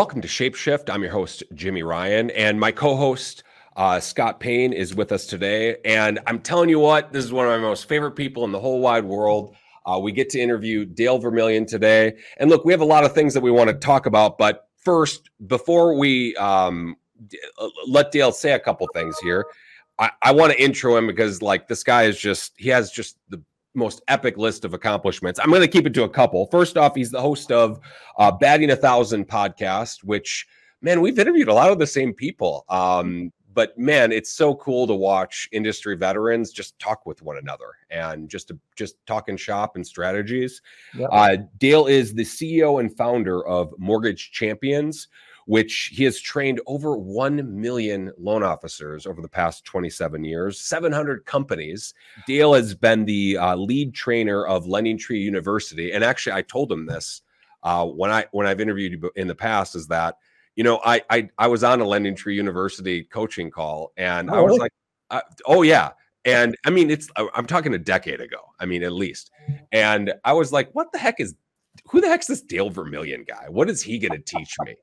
Welcome to Shapeshift. I'm your host, Jimi Ryan, and my co host, uh, Scott Payne, is with us today. And I'm telling you what, this is one of my most favorite people in the whole wide world. Uh, we get to interview Dale Vermillion today. And look, we have a lot of things that we want to talk about. But first, before we um, uh, let Dale say a couple things here, I, I want to intro him because, like, this guy is just, he has just the most epic list of accomplishments. I'm going to keep it to a couple. First off, he's the host of uh, Batting a Thousand podcast, which man, we've interviewed a lot of the same people. Um, but man, it's so cool to watch industry veterans just talk with one another and just to just talking shop and strategies. Yep. Uh, Dale is the CEO and founder of Mortgage Champions, which he has trained over 1 million loan officers over the past 27 years, 700 companies. Dale has been the uh, lead trainer of Lending Tree University. And actually, I told him this uh, when I when I've interviewed you in the past is that you know I I, I was on a Lending Tree University coaching call and oh, I was really? like, uh, oh yeah. And I mean, it's I'm talking a decade ago. I mean, at least. And I was like, what the heck is who the heck's this Dale Vermillion guy? What is he going to teach me?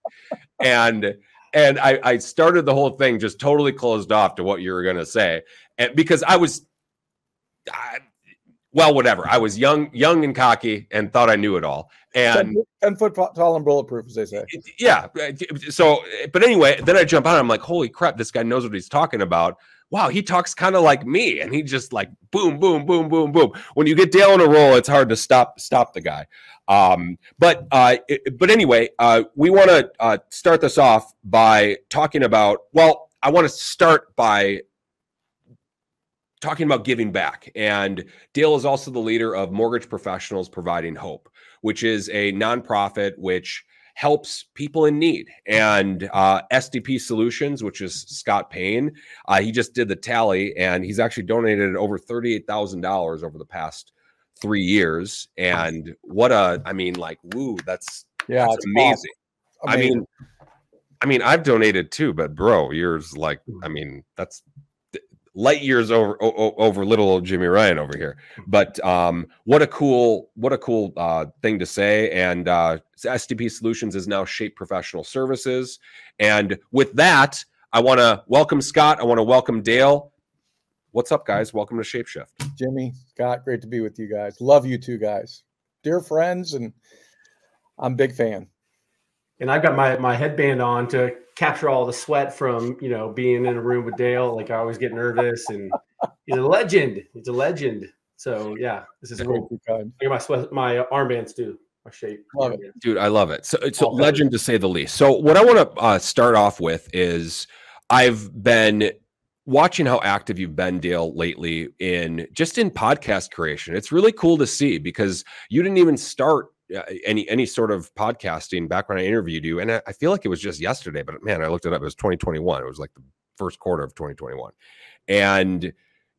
and and I, I started the whole thing just totally closed off to what you were going to say, and because I was, I, well, whatever. I was young, young and cocky, and thought I knew it all. And 10, 10 foot tall and bulletproof, as they say. Yeah. Uh, so, but anyway, then I jump on. I'm like, holy crap, this guy knows what he's talking about wow, he talks kind of like me, and he just like boom, boom, boom, boom, boom. When you get Dale on a roll, it's hard to stop stop the guy. Um, but uh, it, but anyway, uh, we want to uh, start this off by talking about. Well, I want to start by talking about giving back. And Dale is also the leader of Mortgage Professionals Providing Hope, which is a nonprofit which helps people in need. And uh, SDP Solutions, which is Scott Payne, uh, he just did the tally and he's actually donated over $38,000 over the past three years. And what a, I mean, like, woo, that's, yeah, that's amazing. Awesome. I mean, I mean, I've donated too, but bro, yours like, I mean, that's light years over over little old Jimi Ryan over here. But um, what a cool what a cool uh, thing to say. And uh, SDP Solutions is now Shape Professional Services. And with that, I want to welcome Scott. I want to welcome Dale. What's up, guys? Welcome to Shapeshift. Jimi, Scott, great to be with you guys. Love you two guys, dear friends, and I'm big fan. And I've got my my headband on to capture all the sweat from you know being in a room with Dale. Like I always get nervous, and he's a legend. He's a legend. So yeah, this is cool. I got my sweat, my armbands too. My shape, love it, dude. I love it. So it's a legend to say the least. So what I want to uh, start off with is I've been watching how active you've been dale lately in just in podcast creation it's really cool to see because you didn't even start any any sort of podcasting back when I interviewed you, and I, I feel like it was just yesterday, but man, I looked it up. It was 2021. It was like the first quarter of 2021, and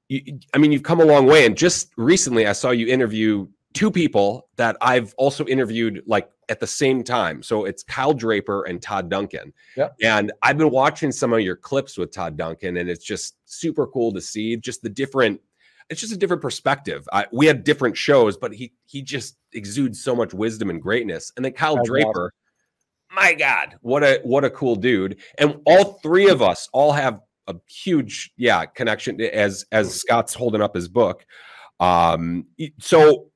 you, I mean, you've come a long way. And just recently, I saw you interview two people that I've also interviewed like at the same time. So it's Kyle Draper and Todd Duncan. Yeah. And I've been watching some of your clips with Todd Duncan, and it's just super cool to see just the different it's just a different perspective. I, we had different shows, but he he just exudes so much wisdom and greatness. And then Kyle Draper, my God, what a what a cool dude! And all three of us all have a huge yeah connection as as Scott's holding up his book. Um, so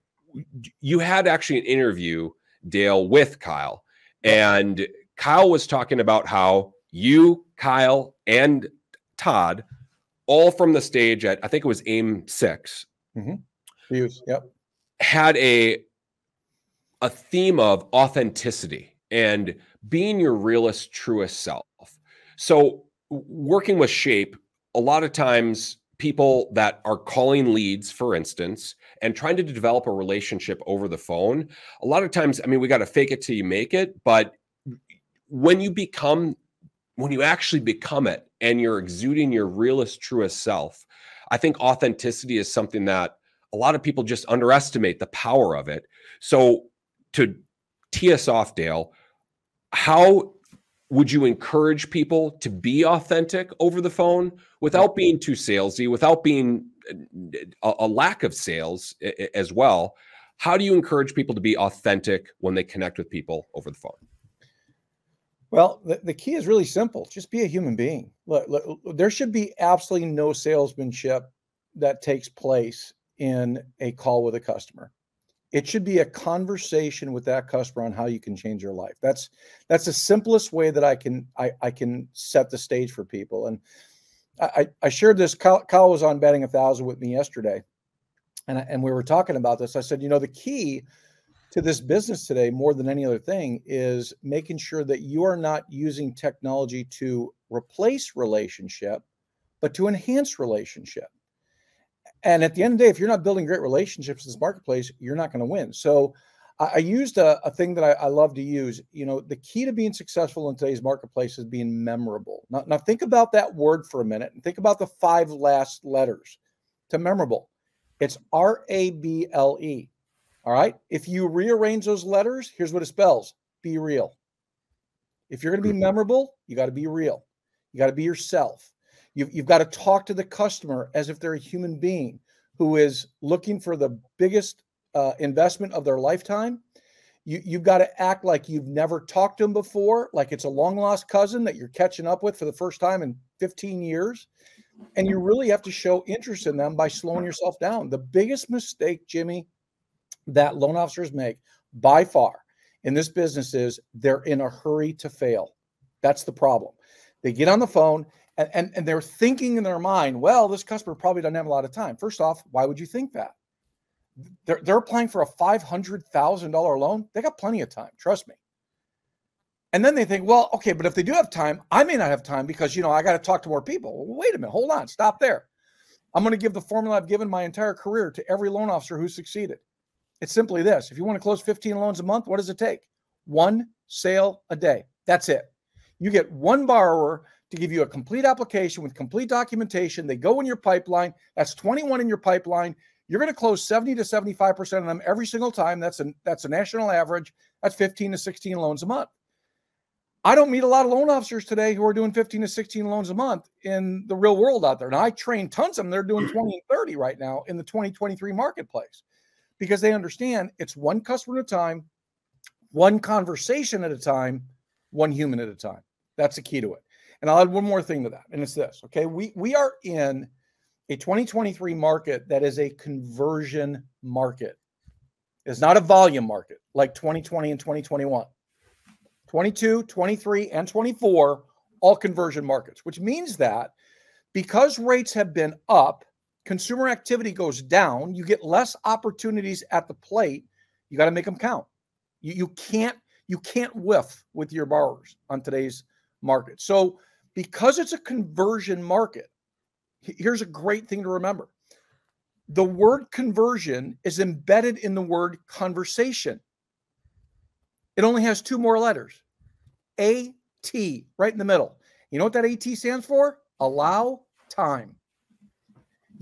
you had actually an interview, Dale, with Kyle, and Kyle was talking about how you, Kyle, and Todd all from the stage at I think it was AIME 6 mm-hmm. Views, yep. Had a a theme of authenticity and being your realest, truest self. So working with Shape, a lot of times people that are calling leads, for instance, and trying to develop a relationship over the phone, a lot of times, I mean, we got to fake it till you make it. But when you become, when you actually become it and you're exuding your realest, truest self. I think authenticity is something that a lot of people just underestimate the power of it. So, to tee us off, Dale, how would you encourage people to be authentic over the phone without being too salesy, without being uh, a, a lack of sales as well? How do you encourage people to be authentic when they connect with people over the phone? Well, the, the key is really simple. Just be a human being. Look, look, there should be absolutely no salesmanship that takes place in a call with a customer. It should be a conversation with that customer on how you can change your life. That's that's the simplest way that I can I, I can set the stage for people. And I, I shared this. Kyle, Kyle was on Batting a Thousand with me yesterday, and I, and we were talking about this. I said, you know, the key to this business today more than any other thing is making sure that you are not using technology to replace relationship but to enhance relationship. And at the end of the day if you're not building great relationships in this marketplace you're not going to win. So i, I used a, a, thing that I, I, love to use. You know the key to being successful in today's marketplace is being memorable. Now, now think about that word for a minute and think about the five last letters to memorable. It's r-a-b-l-e all right. If you rearrange those letters, here's what it spells be real. If you're going to be mm-hmm. memorable, you got to be real. You got to be yourself. You've, you've got to talk to the customer as if they're a human being who is looking for the biggest uh, investment of their lifetime. You, you've got to act like you've never talked to them before, like it's a long lost cousin that you're catching up with for the first time in 15 years. And you really have to show interest in them by slowing yourself down. The biggest mistake, Jimi, that loan officers make by far in this business is they're in a hurry to fail. That's the problem. They get on the phone and, and, and they're thinking in their mind, well, this customer probably doesn't have a lot of time. First off, why would you think that? They're, they're applying for a $500,000 loan. They got plenty of time. Trust me. And then they think, well, okay, but if they do have time, I may not have time because, you know, I got to talk to more people. Well, wait a minute. Hold on. Stop there. I'm going to give the formula I've given my entire career to every loan officer who succeeded. It's simply this if you want to close 15 loans a month, what does it take? One sale a day. That's it. You get one borrower to give you a complete application with complete documentation. They go in your pipeline. That's 21 in your pipeline. You're going to close 70 to 75% of them every single time. That's a that's a national average. That's 15 to 16 loans a month. I don't meet a lot of loan officers today who are doing 15 to 16 loans a month in the real world out there. And I train tons of them. They're doing 20 and 30 right now in the 2023 marketplace because they understand it's one customer at a time, one conversation at a time, one human at a time. That's the key to it. And I'll add one more thing to that, and it's this. Okay, we we are in a 2023 market that is a conversion market. It's not a volume market like 2020 and 2021. 22, 23, and 24, all conversion markets, which means that because rates have been up consumer activity goes down, you get less opportunities at the plate. You got to make them count. You, you can't you can't whiff with your borrowers on today's market. So because it's a conversion market, here's a great thing to remember. The word conversion is embedded in the word conversation. It only has two more letters. A T right in the middle. You know what that AT stands for? Allow time.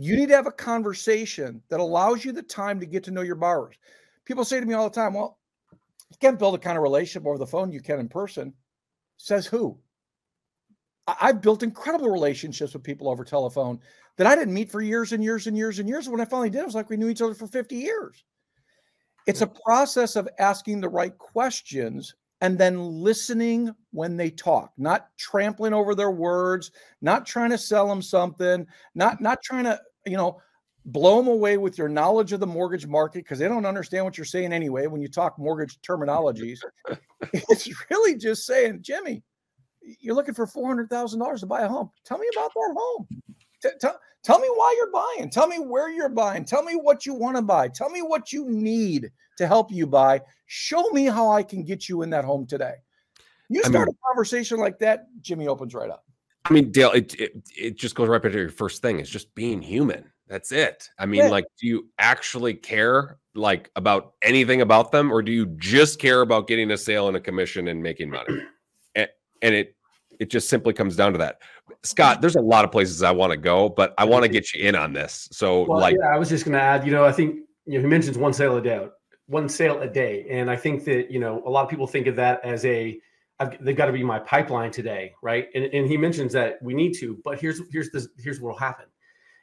You need to have a conversation that allows you the time to get to know your borrowers. People say to me all the time, well, you can't build a kind of relationship over the phone you can in person. Says who? I've built incredible relationships with people over telephone that I didn't meet for years and years and years and years. When I finally did, it was like we knew each other for 50 years. It's a process of asking the right questions and then listening when they talk, not trampling over their words, not trying to sell them something, not not trying to you know, blow them away with your knowledge of the mortgage market because they don't understand what you're saying anyway when you talk mortgage terminologies. it's really just saying, Jimi, you're looking for $400,000 to buy a home. Tell me about that home. T- t- tell me why you're buying. Tell me where you're buying. Tell me what you want to buy. Tell me what you need to help you buy. Show me how I can get you in that home today. You start I mean, a conversation like that, Jimi opens right up. I mean, Dale, it, it, it just goes right back to your first thing. It's just being human. That's it. I mean, yeah. like, do you actually care like about anything about them, or do you just care about getting a sale and a commission and making money? and, and it it just simply comes down to that. Scott, mm-hmm. there's a lot of places I want to go, but I want to get you in on this. So, well, like, yeah, I was just going to add. You know, I think you know he mentions one sale a day, one sale a day, and I think that you know a lot of people think of that as a I've, they've got to be my pipeline today, right? And, and he mentions that we need to, but here's here's the here's what will happen.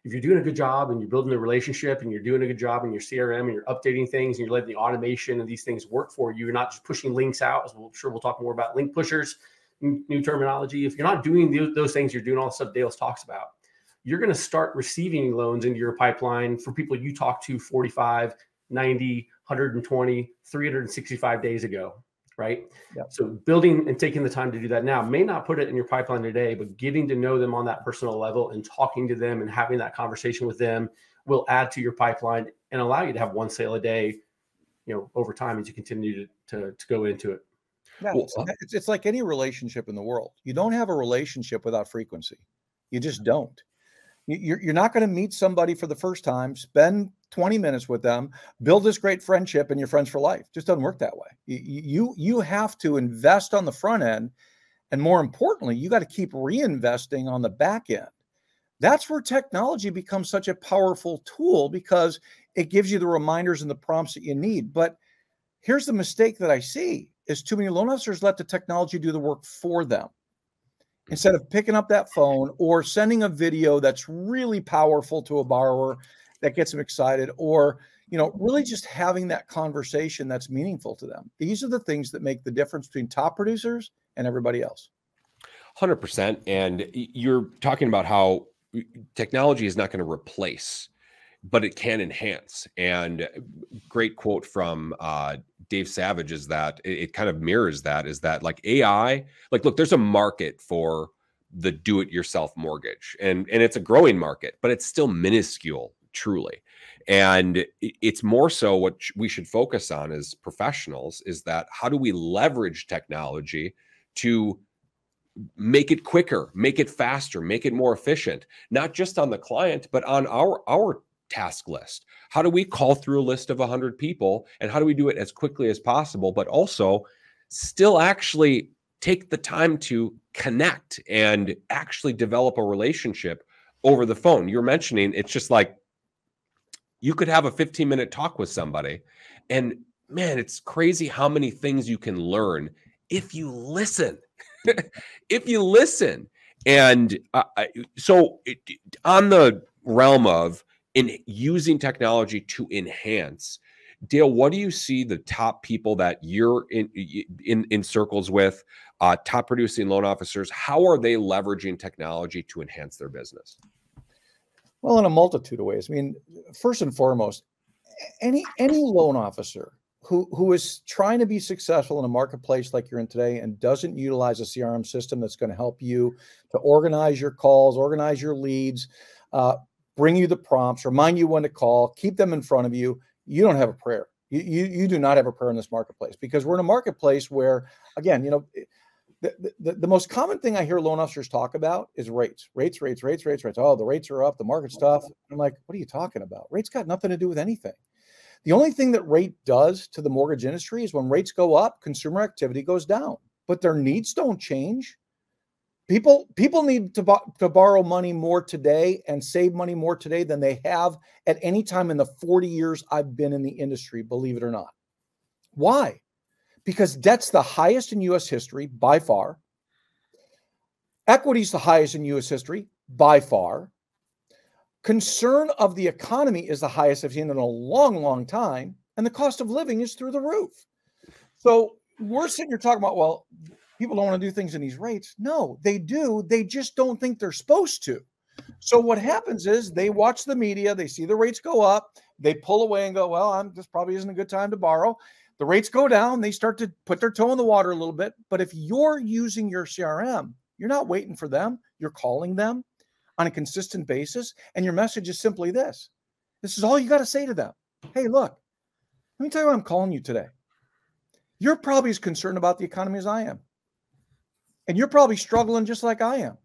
If you're doing a good job and you're building the relationship and you're doing a good job in your CRM and you're updating things and you're letting the automation and these things work for you, you're not just pushing links out. As we'll sure we'll talk more about link pushers. new terminology. If you're not doing those things, you're doing all the stuff Dale talks about. You're going to start receiving loans into your pipeline for people you talked to 45, 90, 120, 365 days ago, right? Yep. So building and taking the time to do that now may not put it in your pipeline today, but getting to know them on that personal level and talking to them and having that conversation with them will add to your pipeline and allow you to have one sale a day, you know, over time as you continue to to, to go into it. Yeah, well, it's, uh, it's like any relationship in the world. You don't have a relationship without frequency. You just don't. You're, you're not going to meet somebody for the first time, spend 20 minutes with them, build this great friendship, and you're friends for life. Just doesn't work that way. You, you have to invest on the front end. And more importantly, you got to keep reinvesting on the back end. That's where technology becomes such a powerful tool because it gives you the reminders and the prompts that you need. But here's the mistake that I see is too many loan officers let the technology do the work for them instead of picking up that phone or sending a video that's really powerful to a borrower that gets them excited or you know really just having that conversation that's meaningful to them. These are the things that make the difference between top producers and everybody else. 100% and you're talking about how technology is not going to replace but it can enhance. And great quote from uh, Dave Savage is that it, it kind of mirrors that is that like AI, like look, there's a market for the do-it-yourself mortgage, and and it's a growing market, but it's still minuscule, truly. And it's more so what we should focus on as professionals is that how do we leverage technology to make it quicker, make it faster, make it more efficient, not just on the client, but on our our task list? How do we call through a list of 100 people and how do we do it as quickly as possible, but also still actually take the time to connect and actually develop a relationship over the phone? You're mentioning it's just like you could have a 15 minute talk with somebody and man, it's crazy how many things you can learn if you listen. if you listen. And uh, so, it, on the realm of in using technology to enhance. Dale, what do you see the top people that you're in in, in circles with, uh, top producing loan officers? How are they leveraging technology to enhance their business? Well, in a multitude of ways. I mean, first and foremost, any any loan officer who who is trying to be successful in a marketplace like you're in today and doesn't utilize a CRM system that's going to help you to organize your calls, organize your leads, uh, bring you the prompts, remind you when to call, keep them in front of you. You don't have a prayer. You, you, you do not have a prayer in this marketplace because we're in a marketplace where, again, you know, the, the, the most common thing I hear loan officers talk about is rates, rates, rates, rates, rates, rates. Oh, the rates are up, the market's tough. I'm like, what are you talking about? Rates got nothing to do with anything. The only thing that rate does to the mortgage industry is when rates go up, consumer activity goes down, but their needs don't change. People people need to, bo- to borrow money more today and save money more today than they have at any time in the 40 years I've been in the industry, believe it or not. Why? Because debt's the highest in US history by far. Equity's the highest in US history by far. Concern of the economy is the highest I've seen in a long, long time. And the cost of living is through the roof. So we're sitting here talking about, well, people don't want to do things in these rates. No, they do. They just don't think they're supposed to. So what happens is they watch the media, they see the rates go up, they pull away and go, "Well, I'm this probably isn't a good time to borrow." The rates go down, they start to put their toe in the water a little bit. But if you're using your CRM, you're not waiting for them. You're calling them on a consistent basis, and your message is simply this. This is all you got to say to them. Hey, look, let me tell you why I'm calling you today. You're probably as concerned about the economy as I am. And you're probably struggling just like I am.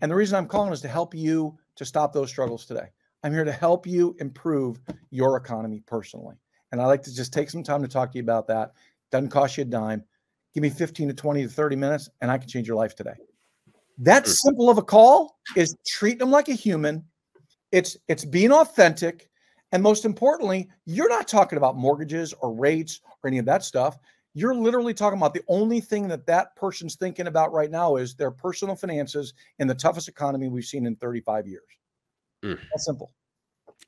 And the reason I'm calling is to help you to stop those struggles today. I'm here to help you improve your economy personally. And I like to just take some time to talk to you about that. Doesn't cost you a dime. Give me 15 to 20 to 30 minutes and I can change your life today. That simple of a call is treat them like a human. It's it's being authentic. And most importantly, you're not talking about mortgages or rates or any of that stuff you're literally talking about the only thing that that person's thinking about right now is their personal finances in the toughest economy we've seen in 35 years. Mm. That's simple.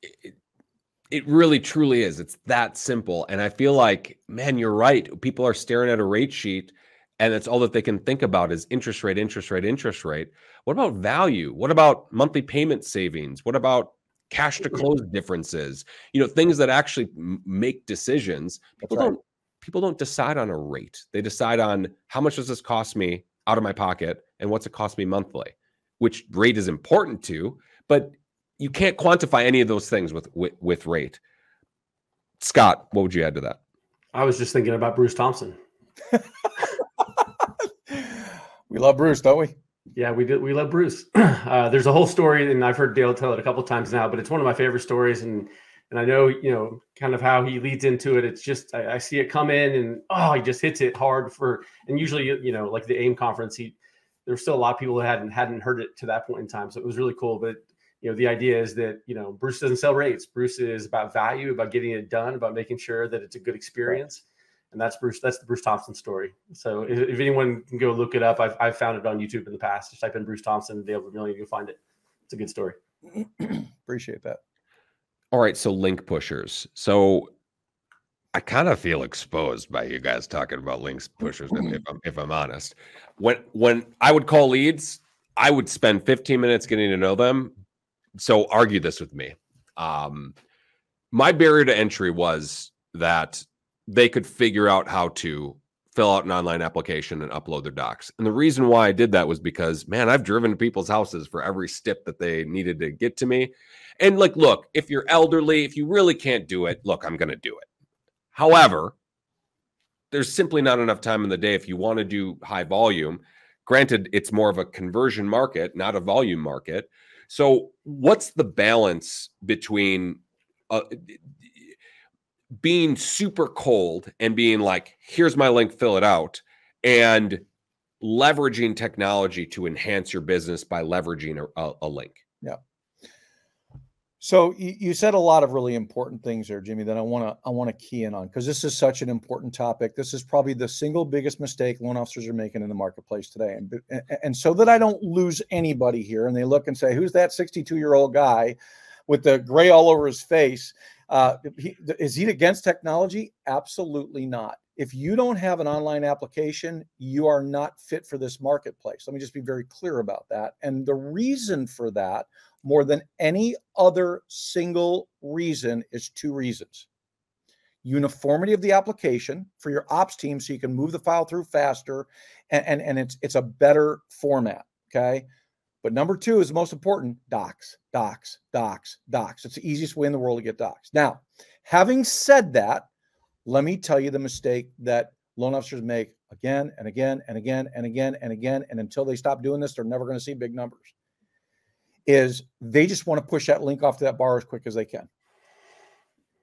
It, it really truly is. It's that simple. And I feel like, man, you're right. People are staring at a rate sheet and it's all that they can think about is interest rate, interest rate, interest rate. What about value? What about monthly payment savings? What about cash to close differences? You know, things that actually make decisions. People right. don't people don't decide on a rate. They decide on how much does this cost me out of my pocket and what's it cost me monthly, which rate is important to, but you can't quantify any of those things with, with, with rate. Scott, what would you add to that? I was just thinking about Bruce Thompson. we love Bruce, don't we? Yeah, we do. We love Bruce. Uh, there's a whole story, and I've heard Dale tell it a couple times now, but it's one of my favorite stories. And and I know you know kind of how he leads into it. It's just I, I see it come in, and oh, he just hits it hard for. And usually, you know, like the AIME conference, he there's still a lot of people who hadn't hadn't heard it to that point in time, so it was really cool. But you know, the idea is that you know Bruce doesn't sell rates. Bruce is about value, about getting it done, about making sure that it's a good experience. Right and that's Bruce. That's the Bruce Thompson story. So if, if, anyone can go look it up, I've, I've found it on YouTube in the past. Just type in Bruce Thompson, Dale Vermillion, you'll find it. It's a good story. Appreciate that. All right, so link pushers. So I kind of feel exposed by you guys talking about links pushers. if, I'm, if I'm honest, when when I would call leads, I would spend 15 minutes getting to know them. So argue this with me. Um, my barrier to entry was that they could figure out how to fill out an online application and upload their docs. And the reason why I did that was because, man, I've driven to people's houses for every step that they needed to get to me. And like, look, if you're elderly, if you really can't do it, look, I'm going to do it. However, there's simply not enough time in the day if you want to do high volume. Granted, it's more of a conversion market, not a volume market. So, what's the balance between uh, being super cold and being like, here's my link, fill it out, and leveraging technology to enhance your business by leveraging a, a, a link. Yeah. So you, you, said a lot of really important things there, Jimi, that I want to I want to key in on because this is such an important topic. This is probably the single biggest mistake loan officers are making in the marketplace today. And and, so that I don't lose anybody here and they look and say, who's that 62 year old guy with the gray all over his face? Uh, he, is he against technology? Absolutely not. If you don't have an online application, you are not fit for this marketplace. Let me just be very clear about that. And the reason for that, more than any other single reason, is two reasons uniformity of the application for your ops team so you can move the file through faster and, and, and it's it's a better format okay but number two is the most important docs, docs, docs, docs. It's the easiest way in the world to get docs. Now, having said that, let me tell you the mistake that loan officers make again and again and again and again and again. And until they stop doing this, they're never going to see big numbers. Is they just want to push that link off to that bar as quick as they can.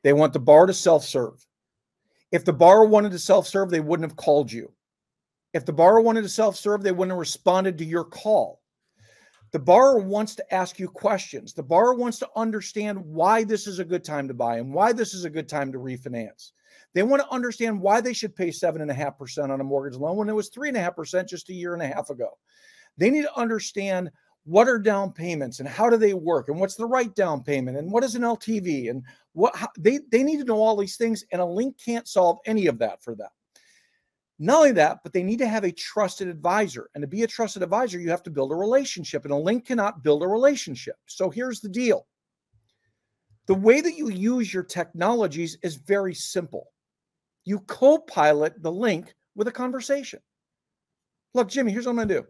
They want the bar to self serve. If the bar wanted to self serve, they wouldn't have called you. If the bar wanted to self serve, they wouldn't have responded to your call. The borrower wants to ask you questions. The borrower wants to understand why this is a good time to buy and why this is a good time to refinance. They want to understand why they should pay seven and a half percent on a mortgage loan when it was three and a half percent just a year and a half ago. They need to understand what are down payments and how do they work and what's the right down payment and what is an LTV and what how, they they need to know all these things and a link can't solve any of that for them. Not only that, but they need to have a trusted advisor. And to be a trusted advisor, you have to build a relationship, and a link cannot build a relationship. So here's the deal the way that you use your technologies is very simple. You co pilot the link with a conversation. Look, Jimi, here's what I'm going to do.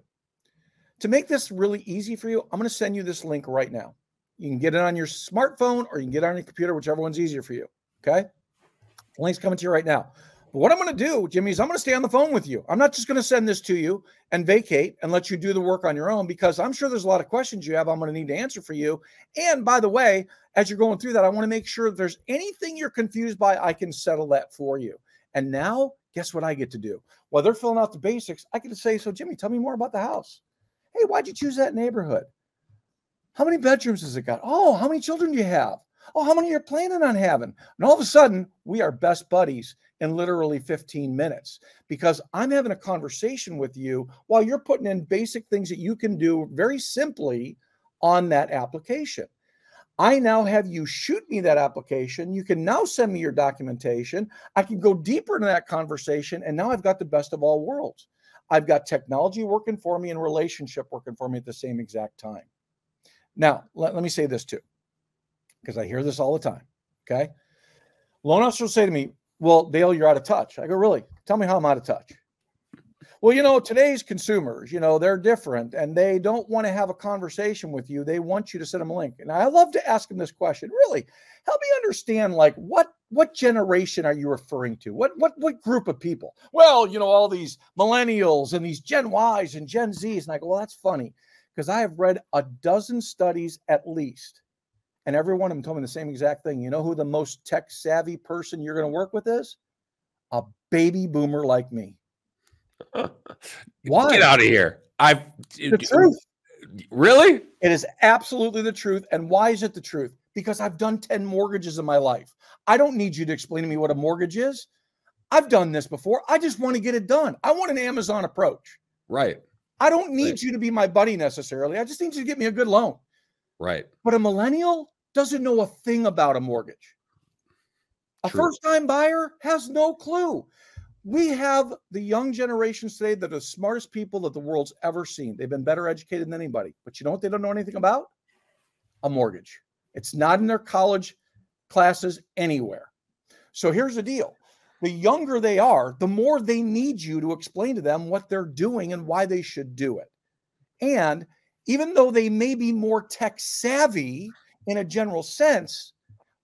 To make this really easy for you, I'm going to send you this link right now. You can get it on your smartphone or you can get it on your computer, whichever one's easier for you. Okay. The link's coming to you right now. But what I'm going to do, Jimi, is I'm going to stay on the phone with you. I'm not just going to send this to you and vacate and let you do the work on your own because I'm sure there's a lot of questions you have I'm going to need to answer for you. And by the way, as you're going through that, I want to make sure if there's anything you're confused by, I can settle that for you. And now, guess what I get to do? While they're filling out the basics, I get to say, So, Jimi, tell me more about the house. Hey, why'd you choose that neighborhood? How many bedrooms has it got? Oh, how many children do you have? Oh, how many you're planning on having? And all of a sudden, we are best buddies in literally 15 minutes because I'm having a conversation with you while you're putting in basic things that you can do very simply on that application. I now have you shoot me that application. You can now send me your documentation. I can go deeper into that conversation. And now I've got the best of all worlds. I've got technology working for me and relationship working for me at the same exact time. Now, let, let me say this too, because I hear this all the time. Okay. Loan officers say to me, Well, Dale, you're out of touch. I go, Really? Tell me how I'm out of touch. Well, you know, today's consumers, you know, they're different and they don't want to have a conversation with you. They want you to send them a link. And I love to ask them this question. Really, help me understand like what what generation are you referring to? What what what group of people? Well, you know, all these millennials and these Gen Ys and Gen Zs. And I go, well, that's funny because I have read a dozen studies at least, and every one of them told me the same exact thing. You know who the most tech savvy person you're going to work with is? A baby boomer like me. Why? Get out of here. I've the truth. Really? It is absolutely the truth. And why is it the truth? Because I've done 10 mortgages in my life. I don't need you to explain to me what a mortgage is. I've done this before. I just want to get it done. I want an Amazon approach. Right. I don't need right. you to be my buddy necessarily. I just need you to get me a good loan. Right. But a millennial doesn't know a thing about a mortgage. A first time buyer has no clue we have the young generations today that are the smartest people that the world's ever seen. They've been better educated than anybody. But you know what they don't know anything about? A mortgage. It's not in their college classes anywhere. So here's the deal the younger they are, the more they need you to explain to them what they're doing and why they should do it. And even though they may be more tech savvy in a general sense,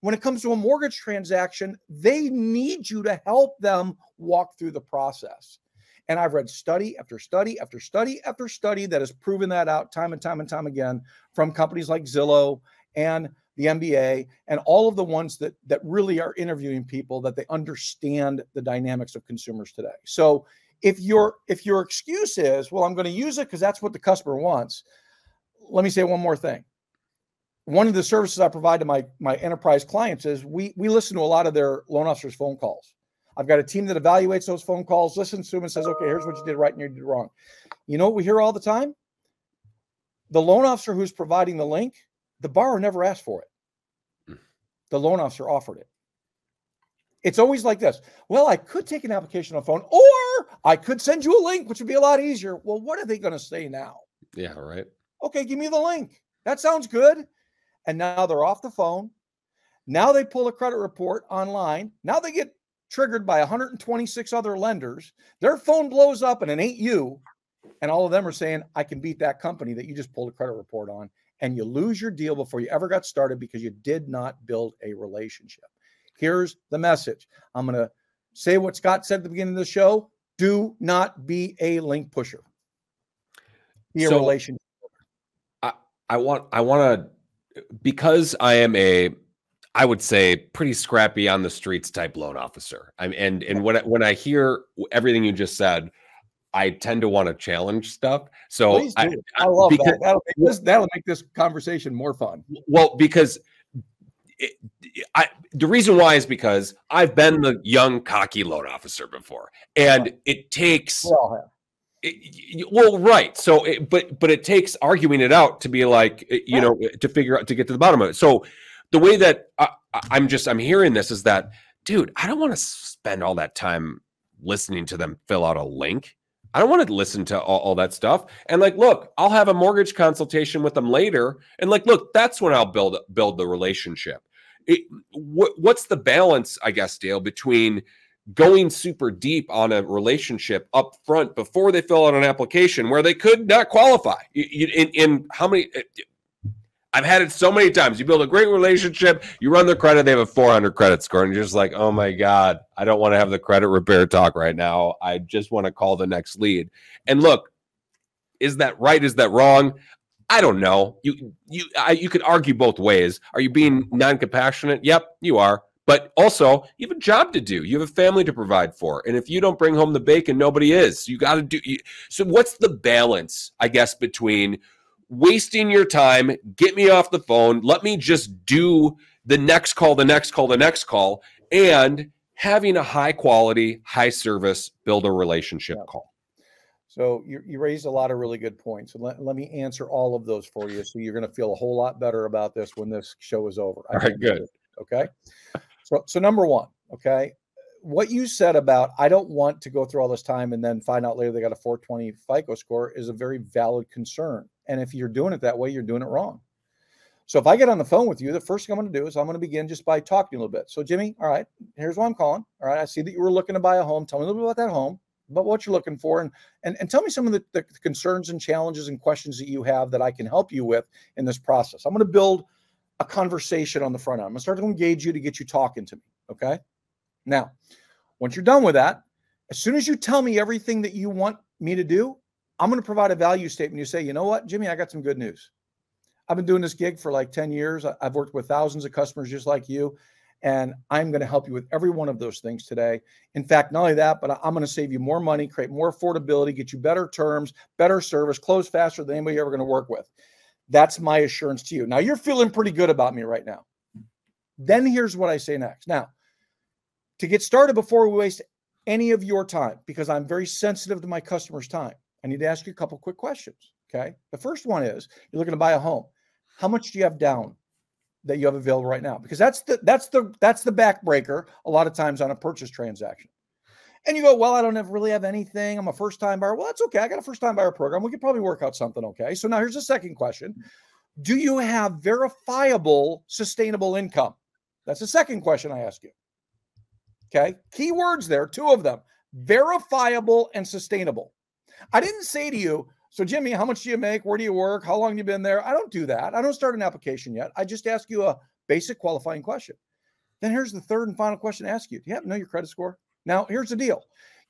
when it comes to a mortgage transaction, they need you to help them walk through the process. And I've read study after study after study after study that has proven that out time and time and time again from companies like Zillow and the MBA and all of the ones that that really are interviewing people that they understand the dynamics of consumers today. So if your if your excuse is, well, I'm going to use it because that's what the customer wants, let me say one more thing one of the services I provide to my my enterprise clients is we we listen to a lot of their loan officers' phone calls. I've got a team that evaluates those phone calls, listens to them, and says, "Okay, here's what you did right and you did wrong." You know what we hear all the time? The loan officer who's providing the link, the borrower never asked for it. Hmm. The loan officer offered it. It's always like this. Well, I could take an application on phone, or I could send you a link, which would be a lot easier. Well, what are they going to say now? Yeah, right. Okay, give me the link. That sounds good and now they're off the phone. Now they pull a credit report online. Now they get triggered by 126 other lenders. Their phone blows up and it ain't you. And all of them are saying, I can beat that company that you just pulled a credit report on. And you lose your deal before you ever got started because you did not build a relationship. Here's the message I'm going to say what Scott said at the beginning of the show do not be a link pusher, be a so, relationship. I, I want, I want to because I am a I would say pretty scrappy on the streets type loan officer. I'm and and when I, when I hear everything you just said, I tend to want to challenge stuff. So I, I, I, love because, that. That'll make, this, that'll make this conversation more fun. Well, because it, I the reason why is because I've been the young cocky loan officer before, and it takes it, well, right. So, it, but but it takes arguing it out to be like eh, you yeah. know eh, to figure out to get to the bottom of it. So, the way that I, I'm just I'm hearing this is that, dude, I don't want to spend all that time listening to them fill out a link. I don't want to listen to all, all, that stuff. And like, look, I'll have a mortgage consultation with them later. And like, look, that's when I'll build build the relationship. It, wh- what's the balance, I guess, Dale, between going super deep on a relationship up front before they fill out an application where they could not qualify. In, in how many? Eh, I've had it so many times. You build a great relationship, you run their credit, they have a 400 credit score, and you're just like, oh my God, I don't want to have the credit repair talk right now. I just want to call the next lead. And look, is that right? Is that wrong? I don't know. You you I, you could argue both ways. Are you being non-compassionate? Yep, you are. But also, you have a job to do. You have a family to provide for. And if you don't bring home the bacon, nobody is. You got to do. You, so, what's the balance, I guess, between wasting your time, get me off the phone, let me just do the next call, the next call, the next call, and having a high quality, high service, build a relationship yeah. call? So you, you raised a lot of really good points. And let, let me answer all of those for you. So you're going to feel a whole lot better about this when this show is over. All right, good. Okay. So, so number one, okay, what you said about I don't want to go through all this time and then find out later they got a 420 FICO score is a very valid concern. And if you're doing it that way, you're doing it wrong. So if I get on the phone with you, the first thing I'm going to do is I'm going to begin just by talking a little bit. So Jimi, all right, here's why I'm calling. All right, I see that you were looking to buy a home. Tell me a little bit about that home, about what you're looking for, and and, and tell me some of the, the concerns and challenges and questions that you have that I can help you with in this process. I'm going to build a conversation on the front end. I'm going to start to engage you to get you talking to me. Okay. Now, once you're done with that, as soon as you tell me everything that you want me to do, I'm going to provide a value statement. You say, you know what, Jimi, I got some good news. I've been doing this gig for like 10 years. I've worked with thousands of customers just like you. And I'm going to help you with every one of those things today. In fact, not only that, but I'm going to save you more money, create more affordability, get you better terms, better service, close faster than anybody you're ever going to work with. That's my assurance to you. Now, you're feeling pretty good about me right now. Then here's what I say next. Now, to get started before we waste any of your time, because I'm very sensitive to my customers' time, I need to ask you a couple quick questions. Okay. The first one is you're looking to buy a home how much do you have down that you have available right now? Because that's the that's the that's the backbreaker a lot of times on a purchase transaction. And you go, well, I don't have, really have anything. I'm a first time buyer. Well, that's okay. I got a first time buyer program. We could probably work out something. Okay. So now here's the second question Do you have verifiable sustainable income? That's the second question I ask you. Okay. Key words there, two of them verifiable and sustainable. I didn't say to you, so, Jimi, how much do you make? Where do you work? How long have you been there? I don't do that. I don't start an application yet. I just ask you a basic qualifying question. Then here's the third and final question to ask you. Do you happen to know your credit score? Now, here's the deal.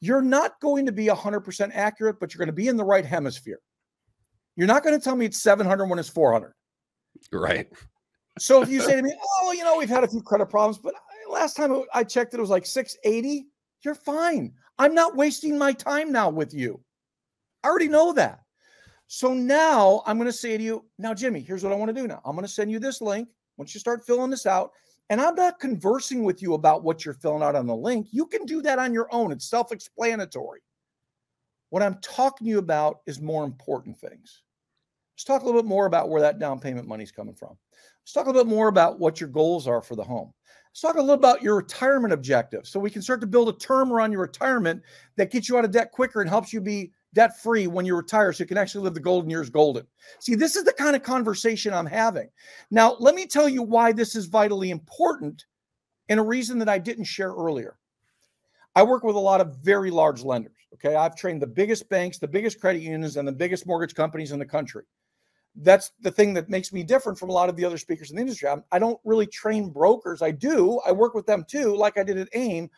You're not going to be 100% accurate, but you're going to be in the right hemisphere. You're not going to tell me it's 700 when it's 400. Right. So if you say to me, oh, you know, we've had a few credit problems, but last time I checked, it was like 680. You're fine. I'm not wasting my time now with you. I already know that. So now I'm going to say to you, now, Jimi, here's what I want to do now. I'm going to send you this link once you start filling this out. And I'm not conversing with you about what you're filling out on the link. You can do that on your own, it's self explanatory. What I'm talking to you about is more important things. Let's talk a little bit more about where that down payment money is coming from. Let's talk a little bit more about what your goals are for the home. Let's talk a little about your retirement objectives so we can start to build a term around your retirement that gets you out of debt quicker and helps you be debt free when you retire so you can actually live the golden years golden. See, this is the kind of conversation I'm having. Now, let me tell you why this is vitally important and a reason that I didn't share earlier. I work with a lot of very large lenders. Okay. I've trained the biggest banks, the biggest credit unions, and the biggest mortgage companies in the country. That's the thing that makes me different from a lot of the other speakers in the industry. I do not really train brokers. I do. I work with them too, like I did at AIME,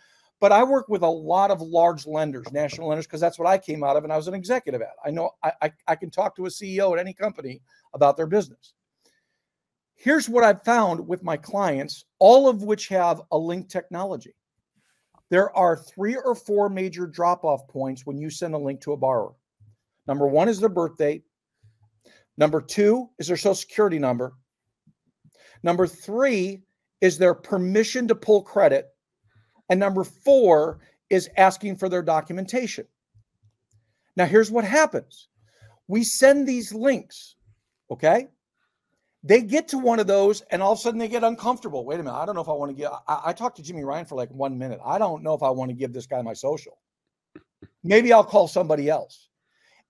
but I work with a lot of large lenders, national lenders, because that's what I came out of, and I was an executive at. I know I, I, I can talk to a CEO at any company about their business. Here's what I've found with my clients, all of which have a link technology. There are three or four major drop off points when you send a link to a borrower. Number one is their birth date. Number two is their social security number. Number three is their permission to pull credit. And number four is asking for their documentation. Now, here's what happens we send these links, okay? They get to one of those and all of a sudden they get uncomfortable. Wait a minute. I don't know if I want to give. I, I talked to Jimi Ryan for like one minute. I don't know if I want to give this guy my social. Maybe I'll call somebody else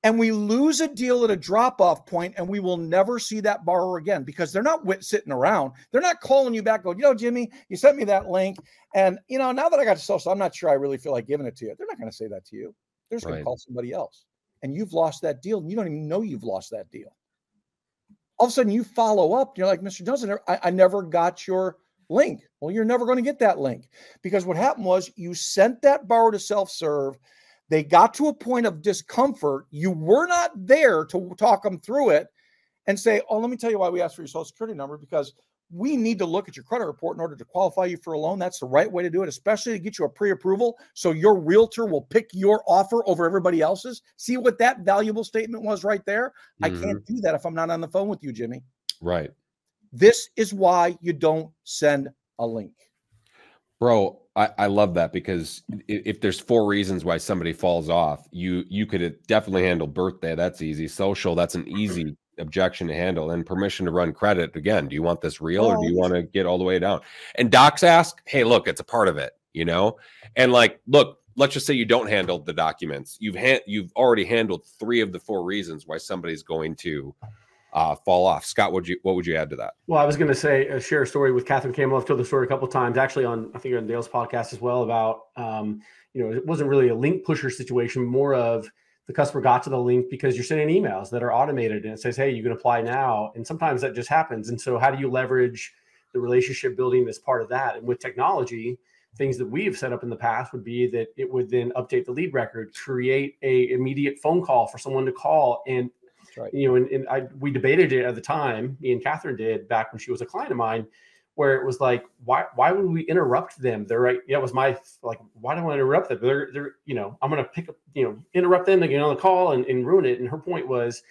and we lose a deal at a drop off point and we will never see that borrower again because they're not wit- sitting around. They're not calling you back going, you know, Jimi, you sent me that link. And, you know, now that I got to social, I'm not sure I really feel like giving it to you. They're not going to say that to you. They're just right. going to call somebody else. And you've lost that deal and you don't even know you've lost that deal. All of a sudden you follow up. You're like, Mr. Johnson, I, I never got your link. Well, you're never going to get that link because what happened was you sent that borrower to self serve they got to a point of discomfort. You were not there to talk them through it and say, Oh, let me tell you why we asked for your social security number because we need to look at your credit report in order to qualify you for a loan. That's the right way to do it, especially to get you a pre approval. So your realtor will pick your offer over everybody else's. See what that valuable statement was right there? Mm-hmm. I can't mm-hmm. do that if I'm not on the phone with you, Jimi. Right. This is why you don't send a link. Bro, I, I love that because if, if, there's four reasons why somebody falls off, you you could definitely handle birthday. That's easy. Social, that's an mm-hmm. easy objection to handle. And permission to run credit. Again, do you want this real or do you want to get all the way down? And docs ask, hey, look, it's a part of it. you know? And like, look, let's just say you don't handle the documents. You've had you've already handled three of the four reasons why somebody's going to uh, fall off. Scott, would you what would you add to that? Well, I was going to say uh, share a story with Katherine Campbell. I've told the story a couple times, actually on I think on Dale's podcast as well about um, you know it wasn't really a link pusher situation, more of the customer got to the link because you're sending emails that are automated and it says, hey, you can apply now. And sometimes that just happens. And so how do you leverage the relationship building as part of that? And with technology, things that we have set up in the past would be that it would then update the lead record, create a immediate phone call for someone to call. And right. you know, and, and I we debated it at the time, me and Katherine did back when she was a client of mine, where it was like, why why would we interrupt them? They're right. Yeah, it was my like, why do I want to interrupt them? They're they're you know, I'm gonna pick up, you know, interrupt them, to get on the call and, and ruin it. And her point was,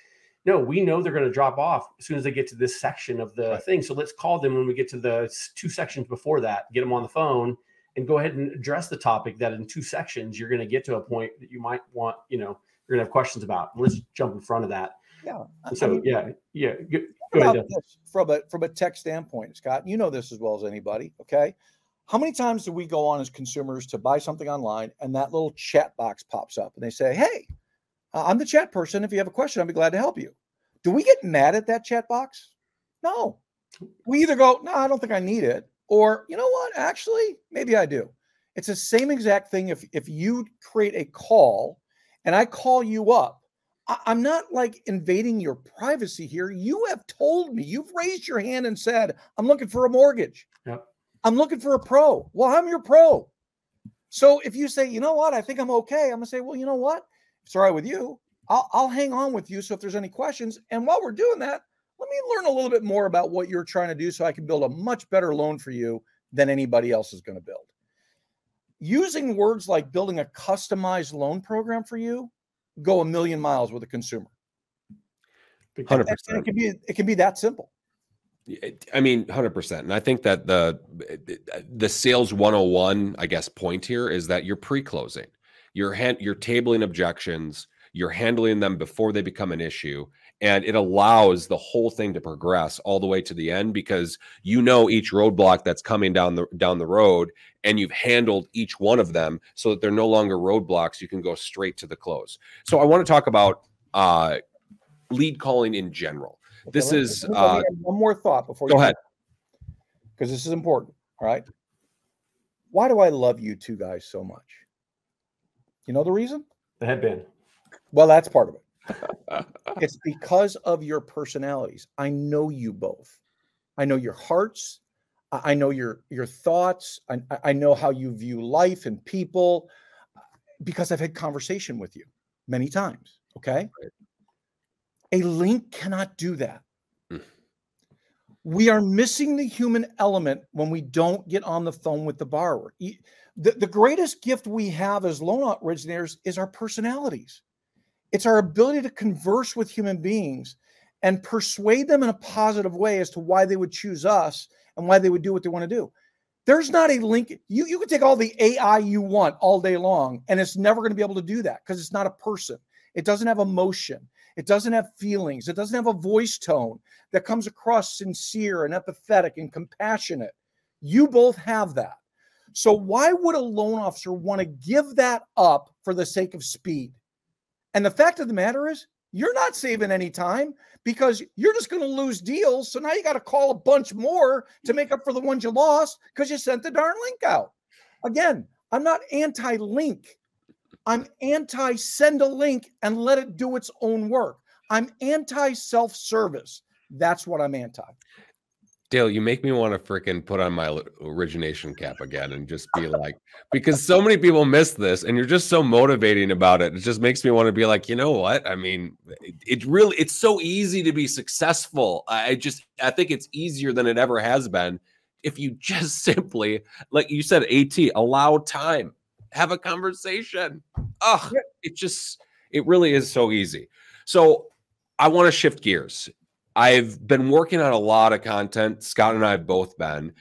no, we know they're going to drop off as soon as they get to this section of the right. thing. So let's call them when we get to the two sections before that, get them on the phone and go ahead and address the topic that in two sections you're going to get to a point that you might want, you know, you're going to have questions about. Let's jump in front of that. Yeah. so I mean, yeah, yeah. Go, go ahead. from a from a tech standpoint, Scott, you know this as well as anybody. Okay. How many times do we go on as consumers to buy something online and that little chat box pops up and they say, Hey, I'm the chat person. If you have a question, I'll be glad to help you. Do we get mad at that chat box? No. We either go, No, I don't think I need it. Or, you know what? Actually, maybe I do. It's the same exact thing if, if you create a call and I call you up. I'm not like invading your privacy here. You have told me, you've raised your hand and said, I'm looking for a mortgage. Yep. I'm looking for a pro. Well, I'm your pro. So if you say, you know what, I think I'm okay, I'm gonna say, well, you know what? If it's all right with you, I'll, I'll hang on with you. So if there's any questions, and while we're doing that, let me learn a little bit more about what you're trying to do so I can build a much better loan for you than anybody else is going to build. Using words like building a customized loan program for you go a million miles with a consumer. 100%. it can be it can be that simple. I mean, 100%. And I think that the the sales 101, I guess point here is that you're pre-closing. You're hand, you're tabling objections, you're handling them before they become an issue and it allows the whole thing to progress all the way to the end because you know each roadblock that's coming down the down the road and you've handled each one of them so that they're no longer roadblocks you can go straight to the close. So i want to talk about uh, lead calling in general. Okay, this is uh, one more thought before you go ahead. Because this is important all right? Why do i love you two guys so much? You know the reason? The headband. Well that's part of it it's because of your personalities. I know you both. I know your hearts. I know your your thoughts. I, I know how you view life and people because I've had conversation with you many times. Okay. A link cannot do that. Mm. We are missing the human element when we don't get on the phone with the borrower. The, the greatest gift we have as loan originators is our personalities. It's our ability to converse with human beings and persuade them in a positive way as to why they would choose us and why they would do what they want to do. There's not a link. You, you can take all the AI you want all day long, and it's never going to be able to do that because it's not a person. It doesn't have emotion. It doesn't have feelings. It doesn't have a voice tone that comes across sincere and empathetic and compassionate. You both have that. So, why would a loan officer want to give that up for the sake of speed? And the fact of the matter is, you're not saving any time because you're just going to lose deals. So now you got to call a bunch more to make up for the ones you lost because you sent the darn link out. Again, I'm not anti link. I'm anti send a link and let it do its own work. I'm anti self service. That's what I'm anti. Dale, you make me want to freaking put on my origination cap again and just be like, because so many people miss this and you're just so motivating about it. It just makes me want to be like, you know what? I mean, it, it really, it's so easy to be successful. I just, I think it's easier than it ever has been if you just simply, like you said, AT, allow time, have a conversation. Oh, it just, it really is so easy. So I want to shift gears I've been working on a lot of content. Scott and I have both been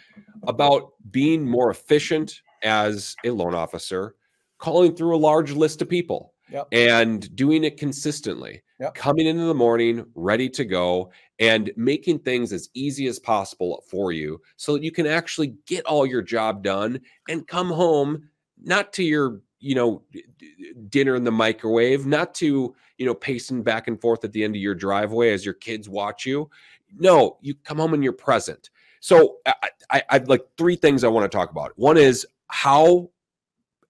about being more efficient as a loan officer, calling through a large list of people. Yep. and doing it consistently. Yep. Coming into the morning, ready to go, and making things as easy as possible for you so that you can actually get all your job done and come home not to your you know dinner in the microwave not to you know pacing back and forth at the end of your driveway as your kids watch you. No you come home and you're present. So i i i've like three things i want to talk about. One is how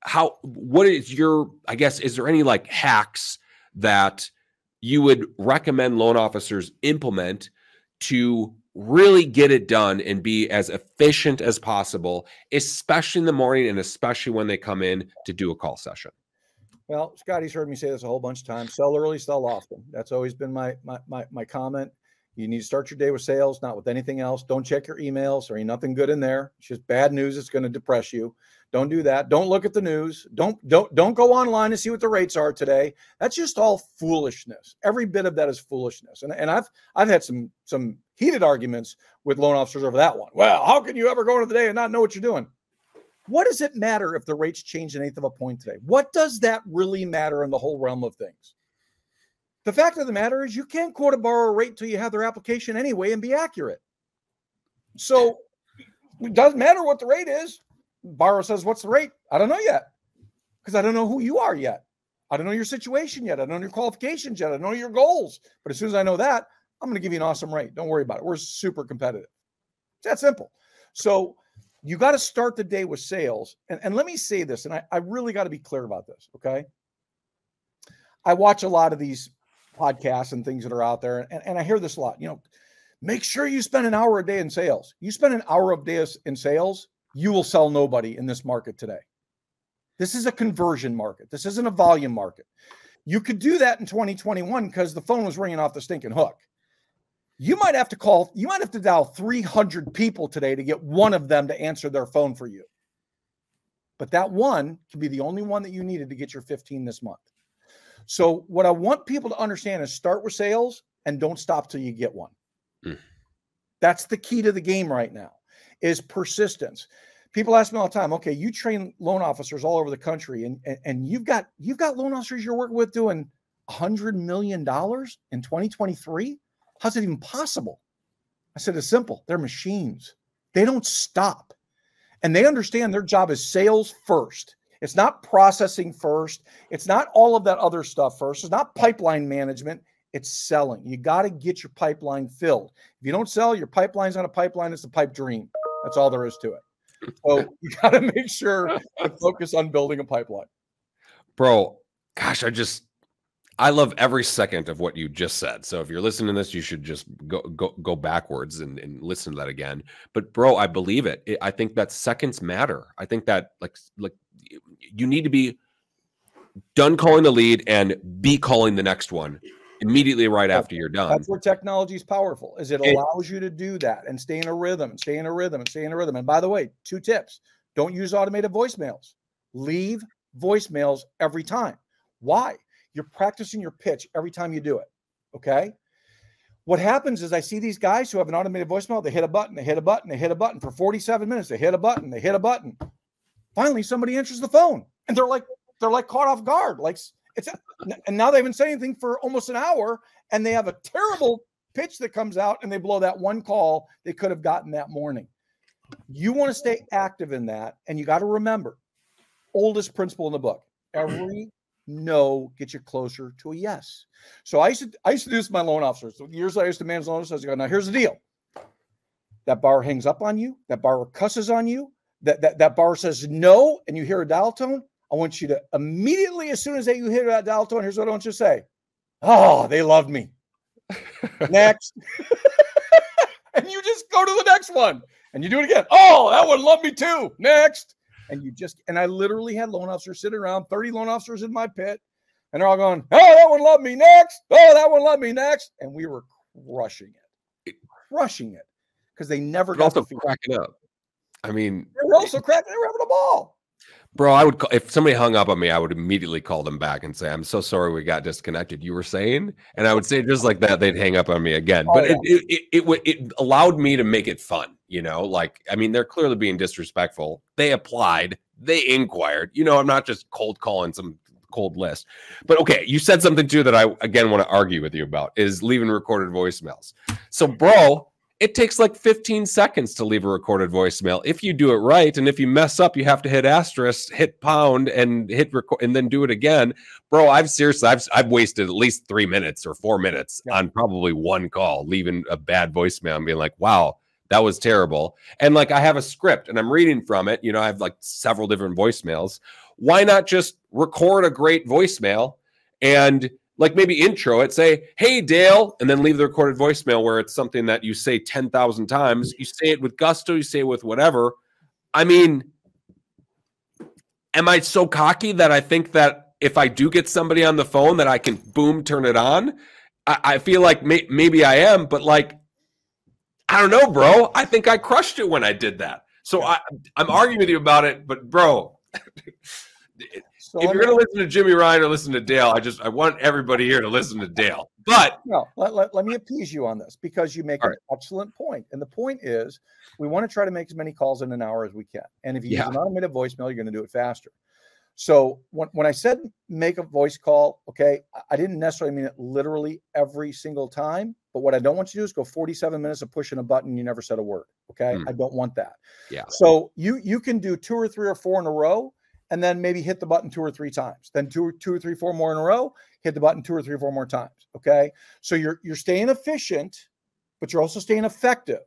how what is your i guess is there any like hacks that you would recommend loan officers implement to really get it done and be as efficient as possible especially in the morning and especially when they come in to do a call session Well, Scotty's heard me say this a whole bunch of times. Sell early, sell often. That's always been my my my, my comment. You need to start your day with sales, not with anything else. Don't check your emails. There ain't nothing good in there. It's just bad news. It's going to depress you. Don't do that. Don't look at the news. Don't don't don't go online and see what the rates are today. That's just all foolishness. Every bit of that is foolishness. And and I've I've had some some heated arguments with loan officers over that one. Well, how can you ever go into the day and not know what you're doing? What does it matter if the rates change an eighth of a point today? What does that really matter in the whole realm of things? The fact of the matter is, you can't quote a borrower rate until you have their application anyway and be accurate. So it doesn't matter what the rate is. Borrower says, What's the rate? I don't know yet because I don't know who you are yet. I don't know your situation yet. I don't know your qualifications yet. I don't know your goals. But as soon as I know that, I'm going to give you an awesome rate. Don't worry about it. We're super competitive. It's that simple. So you got to start the day with sales. And, and let me say this, and I, I really got to be clear about this. Okay. I watch a lot of these podcasts and things that are out there, and, and I hear this a lot. You know, make sure you spend an hour a day in sales. You spend an hour of days in sales, you will sell nobody in this market today. This is a conversion market. This isn't a volume market. You could do that in 2021 because the phone was ringing off the stinking hook. You might have to call, you might have to dial 300 people today to get one of them to answer their phone for you. But that one can be the only one that you needed to get your 15 this month. So, what I want people to understand is start with sales and don't stop till you get one. Mm. That's the key to the game right now is persistence. People ask me all the time, okay, you train loan officers all over the country and, and, and you've got you've got loan officers you're working with doing hundred million dollars in 2023. How's it even possible? I said, it's simple. They're machines. They don't stop. And they understand their job is sales first. It's not processing first. It's not all of that other stuff first. It's not pipeline management. It's selling. You got to get your pipeline filled. If you don't sell, your pipeline's not a pipeline, it's a pipe dream. That's all there is to it. So you got to make sure to focus on building a pipeline. bro gosh i just i love every second of what you just said so if you're listening to this you should just go go, go backwards and, and listen to that again but bro i believe it. it i think that seconds matter i think that like like you need to be done calling the lead and be calling the next one immediately right after you're done That's where technology is powerful, is it allows you to do that and stay in a rhythm, and stay in a rhythm, and stay in a rhythm. And by the way, two tips: don't use automated voicemails. Leave voicemails every time. Why? You're practicing your pitch every time you do it. Okay. What happens is I see these guys who have an automated voicemail. They hit a button, they hit a button, they hit a button for 47 minutes. They hit a button, they hit a button. Finally, somebody answers the phone, and they're like, they're like caught off guard. Like it's, and now they haven't said anything for almost an hour, and they have a terrible pitch that comes out, and they blow that one call they could have gotten that morning. You want to stay active in that, and you got to remember, oldest principle in the book: every no gets you closer to a yes. So I used to I used to do this with my loan officers. So years I used to manage loan officers, I go, now here's the deal. That bar hangs up on you, that bar cusses on you, that that, that bar says no, and you hear a dial tone. I want you to immediately, as soon as that you hear that dial tone, here's what I want you to say. Oh, they loved me. Next. and you just go to the next one and you do it again. Oh, that one loved me too. Next. And you just, and I literally had loan officers sitting around, 30 loan officers in my pit, and they're all going, Oh, that one loved me next. Oh, that one loved me next. And we were crushing it, crushing it because they never but got also the cracking up i mean They were also cracking, they were having a ball. Bro, I would call, if somebody hung up on me, I would immediately call them back and say, "I'm so sorry we got disconnected." You were saying, and I would say just like that, they'd hang up on me again. Oh, but yeah. it, it, it it it allowed me to make it fun. You know, like I mean, they're clearly being disrespectful. They applied, they inquired. You know, I'm not just cold calling some cold list. But okay, you said something too that I again want to argue with you about is leaving recorded voicemails. So, bro, it takes like 15 seconds to leave a recorded voicemail if you do it right. And if you mess up, you have to hit asterisk, hit pound, and hit record, and then do it again. Bro, I've seriously, I've I've wasted at least three minutes or four minutes Yeah. on probably one call, leaving a bad voicemail and being like, "Wow, that was terrible." And like, I have a script and I'm reading from it. You know, I have like several different voicemails. Why not just record a great voicemail and like maybe intro it, say, Hey, Dale, and then leave the recorded voicemail where it's something that you say 10,000 times. You say it with gusto, you say it with whatever. I mean, am I so cocky that I think that if I do get somebody on the phone that I can boom turn it on? I, I feel like may, maybe I am, but like, I don't know, bro. I think I crushed it when I did that. So I, I'm arguing with you about it, but bro, So if you're going to listen to Jimi Ryan or listen to Dale, I just I want everybody here to listen to Dale. But No, let, let, let me appease you on this because you make an excellent point. And the point is we want to try to make as many calls in an hour as we can. And if you Yeah. use an automated voicemail, you're going to do it faster. So when, when I said make a voice call, okay, I- I didn't necessarily mean it literally every single time. But what I don't want you to do is go 47 minutes of pushing a button. You never said a word. Okay. Hmm. I don't want that. yeah, So you you can do two or three or four in a row, and then maybe hit the button two or three times. Then two, two or three, four more in a row. Hit the button two or three or four more times. Okay. So you're you're staying efficient, but you're also staying effective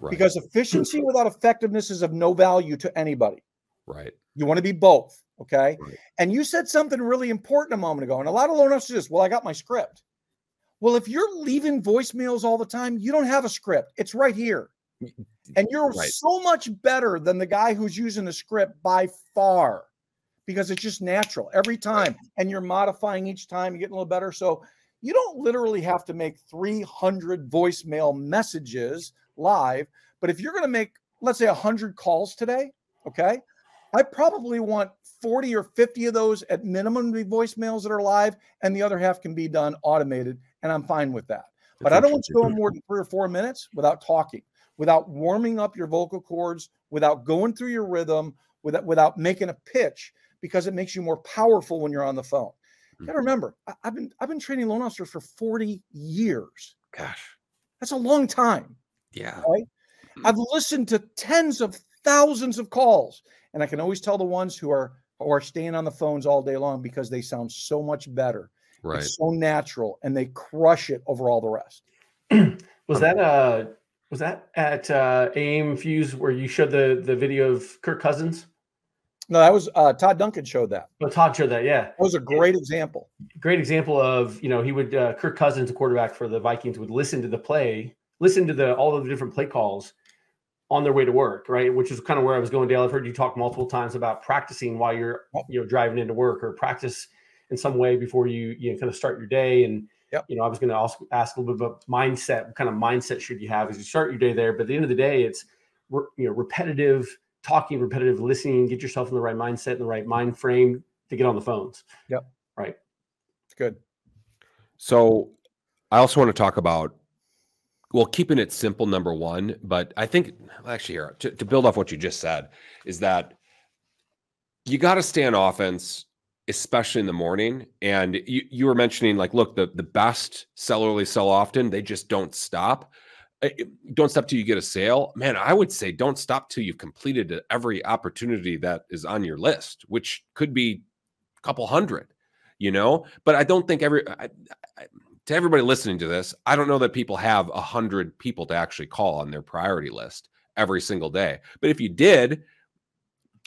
right, because efficiency without effectiveness is of no value to anybody. right, You want to be both. Okay. Right. And you said something really important a moment ago, and a lot of loan officers, well, I got my script. Well, if you're leaving voicemails all the time, you don't have a script. It's right here. Mm, and you're Right. so much better than the guy who's using the script by far because it's just natural every time. And you're modifying each time, you're getting a little better. So you don't literally have to make 300 voicemail messages live. But if you're going to make, let's say, 100 calls today, okay, I probably want 40 or 50 of those at minimum to be voicemails that are live, and the other half can be done automated. And I'm fine with that. But I don't want you go more than three or four minutes without talking, without warming up your vocal cords, without going through your rhythm, without without making a pitch, because it makes you more powerful when you're on the phone. You got to remember, I, have been I've been training loan officers for 40 years. Gosh, That's a long time. yeah, Right? I've listened to tens of thousands of calls, and I can always tell the ones who are who are staying on the phones all day long because they sound so much better. right. It's so natural, and they crush it over all the rest. Was that uh was that at uh AIME Fuse where you showed the the video of Kirk Cousins? No, that was uh, Todd Duncan showed that. Oh, Todd showed that. Yeah, That was a great example. great example of you know he would uh, Kirk Cousins, the quarterback for the Vikings, would listen to the play, listen to the all of the different play calls on their way to work, right? Which is kind of where I was going, Dale. I've heard you talk multiple times about practicing while you're you know driving into work or practice in some way before you you know, kind of start your day. And Yep. you know, I was going to also ask a little bit about mindset. What kind of mindset should you have as you start your day there? But at the end of the day, it's you know repetitive talking, repetitive listening. Get yourself in the right mindset, in the right mind frame to get on the phones. Yep. Right. It's good. So I also want to talk about well, keeping it simple, number one. But I think actually here to, to build off what you just said is that you got to stay on offense, especially in the morning. And you you were mentioning like, look, the the best sell early, sell often. They just don't stop. Don't stop till you get a sale. Man, I would say don't stop till you've completed every opportunity that is on your list, which could be a couple hundred you know? But i don't think every I, I, to everybody listening to this i don't know that people have a hundred people to actually call on their priority list every single day. But if you did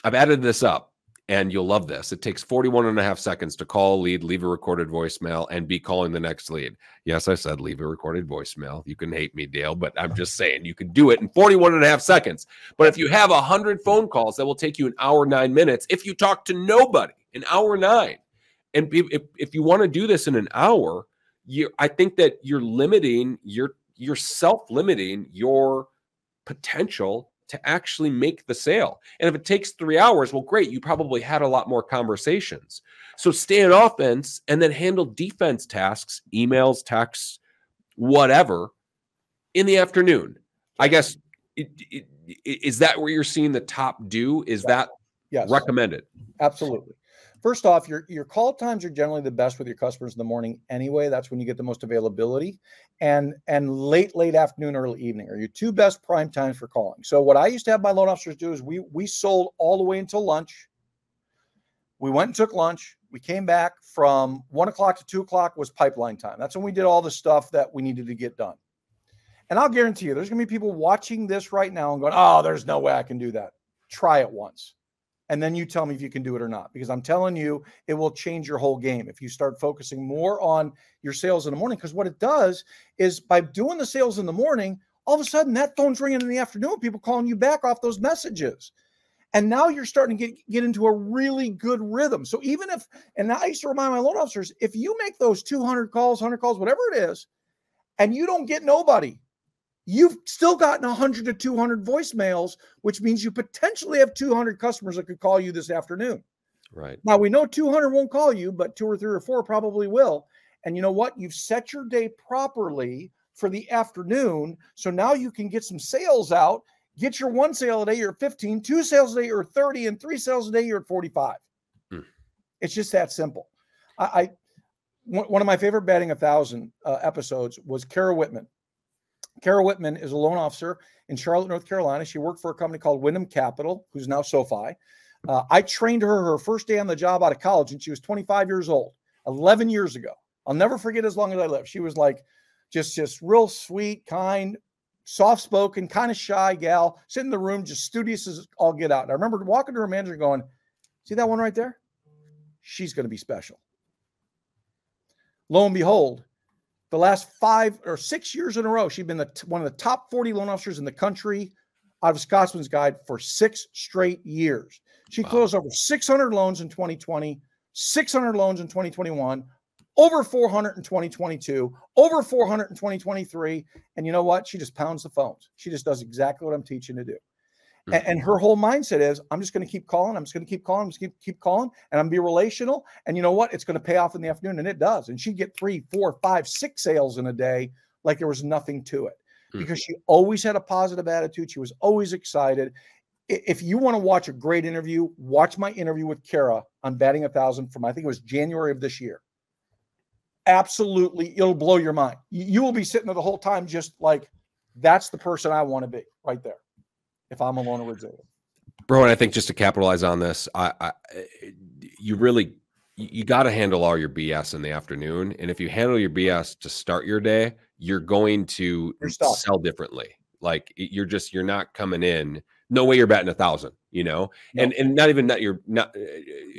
i've added this up and you'll love this. It takes 41 and a half seconds to call a lead leave a recorded voicemail and be calling the next lead. Yes i said leave a recorded voicemail. You can hate me dale but i'm just saying you can do it in 41 and a half seconds. But if you have 100 phone calls that will take you an hour nine minutes. If you talk to nobody an hour nine. And if, if, you want to do this in an hour you i think that you're limiting you're you're self-limiting your potential to actually make the sale. And if it takes three hours well great you probably had a lot more conversations. So stay on offense and then handle defense tasks emails texts whatever in the afternoon. I guess it, it, is that where you're seeing the top do? Is that Yes, recommended? Absolutely. First off, your your call times are generally the best with your customers in the morning anyway. That's when you get the most availability, and and late late afternoon, early evening are your two best prime times for calling. So what I used to have my loan officers do is we we sold all the way until lunch. We went and took lunch. We came back from one o'clock to two o'clock was pipeline time. That's when we did all the stuff that we needed to get done. And I'll guarantee you, there's going to be people watching this right now and going, "Oh, there's no way I can do that." Try it once and then you tell me if you can do it or not because i'm telling you it will change your whole game if you start focusing more on your sales in the morning because what it does is by doing the sales in the morning all of a sudden that phone's ringing in the afternoon people calling you back off those messages. And now you're starting to get, get into a really good rhythm. So even if and i used to remind my loan officers if you make those 200 calls 100 calls whatever it is and you don't get nobody you've still gotten 100 to 200 voicemails, which means you potentially have 200 customers that could call you this afternoon. Right. Now we know 200 won't call you, but two or three or four probably will. And you know what? You've set your day properly for the afternoon. So now you can get some sales out. Get your one sale a day, you're at 15, two sales a day, you're at 30, and three sales a day, you're at 45. Hmm. It's just that simple. I, I one of my favorite batting a thousand uh, episodes was Kara Whitman. Kara Whitman is a loan officer in Charlotte, North Carolina. She worked for a company called Wyndham Capital, who's now SoFi. Uh, I trained her her first day on the job out of college, and she was 25 years old, 11 years ago. I'll never forget as long as I live. She was like just just real sweet, kind, soft spoken, kind of shy gal, sitting in the room, just studious as all get out. And I remember walking to her manager going, See that one right there? She's going to be special. Lo and behold, the last five or six years in a row, she's been the, one of the top 40 loan officers in the country out of Scotsman's Guide for six straight years. She wow. closed over 600 loans in 2020, 600 loans in 2021, over 400 in 2022, over 400 in 2023. And you know what? She just pounds the phones. She just does exactly what I'm teaching to do. And, and, her whole mindset is, I'm just going to keep calling. I'm just going to keep calling. I'm just keep keep calling, and I'm be relational. And you know what? It's going to pay off in the afternoon, and it does. And she'd get three, four, five, six sales in a day, like there was nothing to it, mm-hmm. because she always had a positive attitude. She was always excited. If you want to watch a great interview, watch my interview with Kara on batting a thousand from I think it was January of this year. Absolutely, it'll blow your mind. You will be sitting there the whole time, just like that's the person I want to be right there if I'm a loan originator. Bro, and I think just to capitalize on this, I, I you really you got to handle all your BS in the afternoon, and if you handle your BS to start your day, you're going to sell differently. Like you're just you're not coming in no way you're batting a thousand, you know, no. and and not even that you're not uh,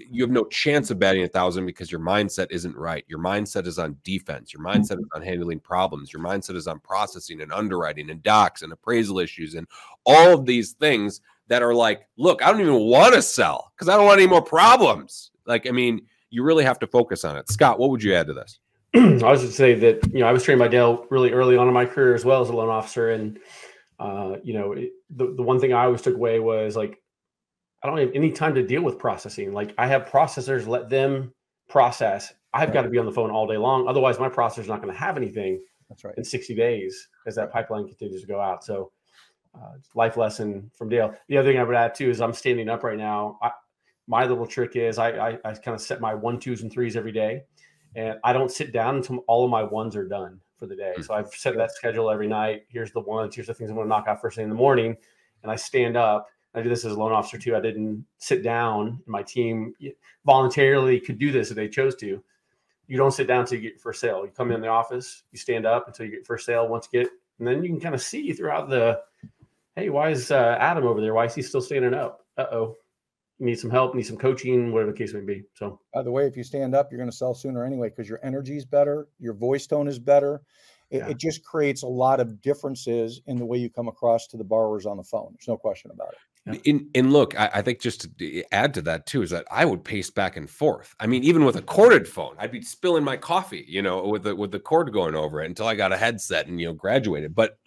you have no chance of batting a thousand because your mindset isn't right. Your mindset is on defense. Your mindset is on handling problems. Your mindset is on processing and underwriting and docs and appraisal issues and all of these things that are like, look, I don't even want to sell because I don't want any more problems. Like, I mean, you really have to focus on it. Scott, what would you add to this? I was say that you know I was trained by Dale really early on in my career as well as a loan officer, and uh, you know, it, the, the one thing I always took away was like, I don't have any time to deal with processing. Like I have processors, let them process. I've right. got to be on the phone all day long. Otherwise my processor's not going to have anything That's right. in 60 days as that pipeline continues to go out. So uh, life lesson from Dale. The other thing I would add too is I'm standing up right now. I, my little trick is I, I, I kind of set my one, twos and threes every day. And I don't sit down until all of my ones are done for the day. Hmm. So I've set that schedule every night. Here's the ones, here's the things I'm going to knock out first thing in the morning. And I stand up. I do this as a loan officer too. I didn't sit down. My team voluntarily could do this if they chose to. You don't sit down until you get your first sale. You come in the office, you stand up until you get first sale. Once you get, and then you can kind of see throughout the, hey, why is uh, Adam over there? Why is he still standing up? Uh oh, need some help, need some coaching, whatever the case may be. So, by the way, if you stand up, you're going to sell sooner anyway because your energy is better, your voice tone is better. It, yeah. it, just creates a lot of differences in the way you come across to the borrowers on the phone. There's no question about it. Yeah. In, and look, I, I, think just to add to that too is that I would pace back and forth. I mean, even with a corded phone, I'd be spilling my coffee, you know, with the with the cord going over it until I got a headset and you know graduated. But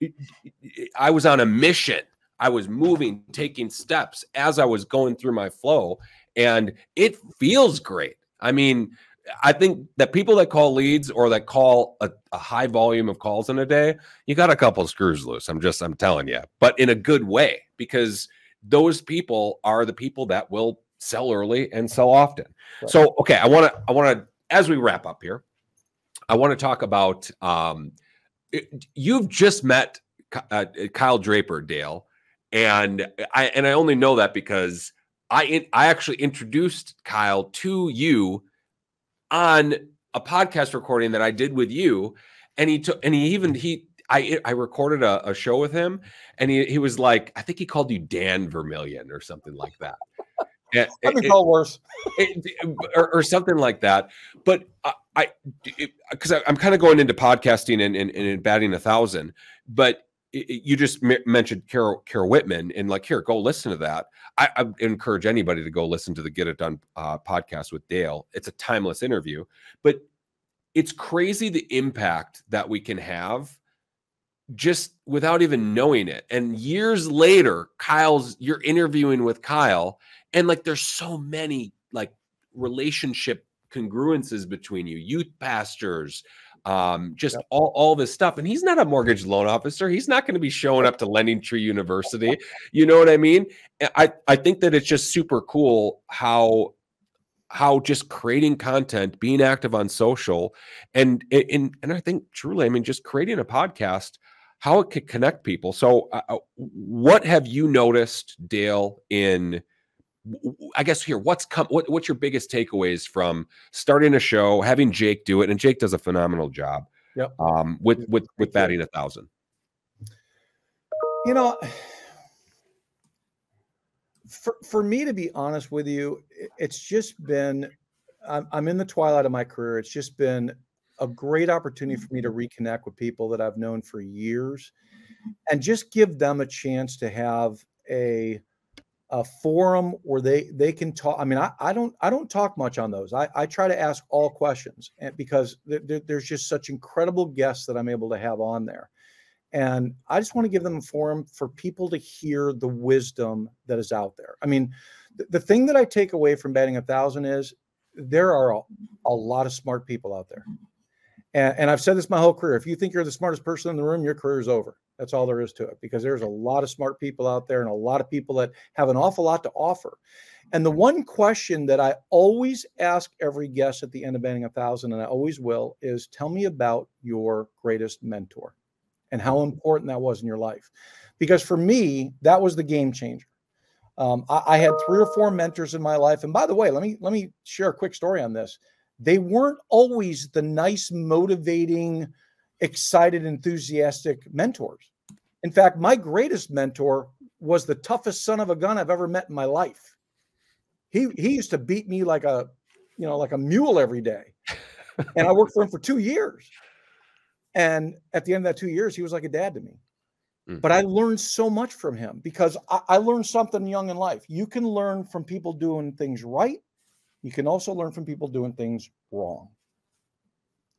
it, it, I was on a mission I was moving, taking steps as I was going through my flow, and it feels great. I mean, I think that people that call leads or that call a, a high volume of calls in a day, you got a couple screws loose. I'm just, I'm telling you, but in a good way, because those people are the people that will sell early and sell often. Right. So, okay, I want to, I want to, as we wrap up here, I want to talk about. Um, it, you've just met uh, Kyle Draper, Dale, and I and I only know that because I I actually introduced Kyle to you on a podcast recording that I did with you, and he took and he even he I I recorded a, a show with him, and he he was like I think he called you Dan Vermillion or something like that. I've been called worse, it, or, or, something like that. But I, because I'm kind of going into podcasting and, and, and batting a thousand, but you just mentioned Carol Carol Whitman, and like here, go listen to that. I, I encourage anybody to go listen to the Get It Done uh, podcast with Dale. It's a timeless interview, but it's crazy the impact that we can have just without even knowing it. And years later, Kyle's you're interviewing with Kyle, and like there's so many like relationship congruences between you, youth pastors, um, just yep. all, all this stuff. And he's not a mortgage loan officer. He's not going to be showing up to LendingTree University. You know what I mean? I, I think that it's just super cool how how just creating content, being active on social, and and and I think truly, I mean, just creating a podcast, how it could connect people. So, uh, uh what have you noticed, Dale, in I guess here, what's come? What, what's your biggest takeaways from starting a show, having Jake do it, and Jake does a phenomenal job. Yep. Um, with with with batting a thousand. You know, for for me to be honest with you, it's just been. I'm, I'm in the twilight of my career. It's just been a great opportunity for me to reconnect with people that I've known for years, and just give them a chance to have a a forum where they they can talk i mean i, I don't i don't talk much on those. I, I try to ask all questions and because there's just such incredible guests that i'm able to have on there. And i just want to give them a forum for people to hear the wisdom that is out there. I mean the, the thing that i take away from batting a thousand is there are a, a lot of smart people out there and, and i've said this my whole career if you think you're the smartest person in the room your career is over that's all there is to it because there's a lot of smart people out there and a lot of people that have an awful lot to offer. And the one question that I always ask every guest at the end of Batting a Thousand, and I always will, is tell me about your greatest mentor and how important that was in your life. Because for me, that was the game changer. Um, I, I had three or four mentors in my life. And by the way, let me let me share a quick story on this. They weren't always the nice, motivating, excited, enthusiastic mentors. In fact, my greatest mentor was the toughest son of a gun I've ever met in my life. He he used to beat me like a, you know, like a mule every day. and I worked for him for 2 years. And at the end of that 2 years, he was like a dad to me. Mm. But I learned so much from him because I, I learned something young in life. You can learn from people doing things right. You can also learn from people doing things wrong.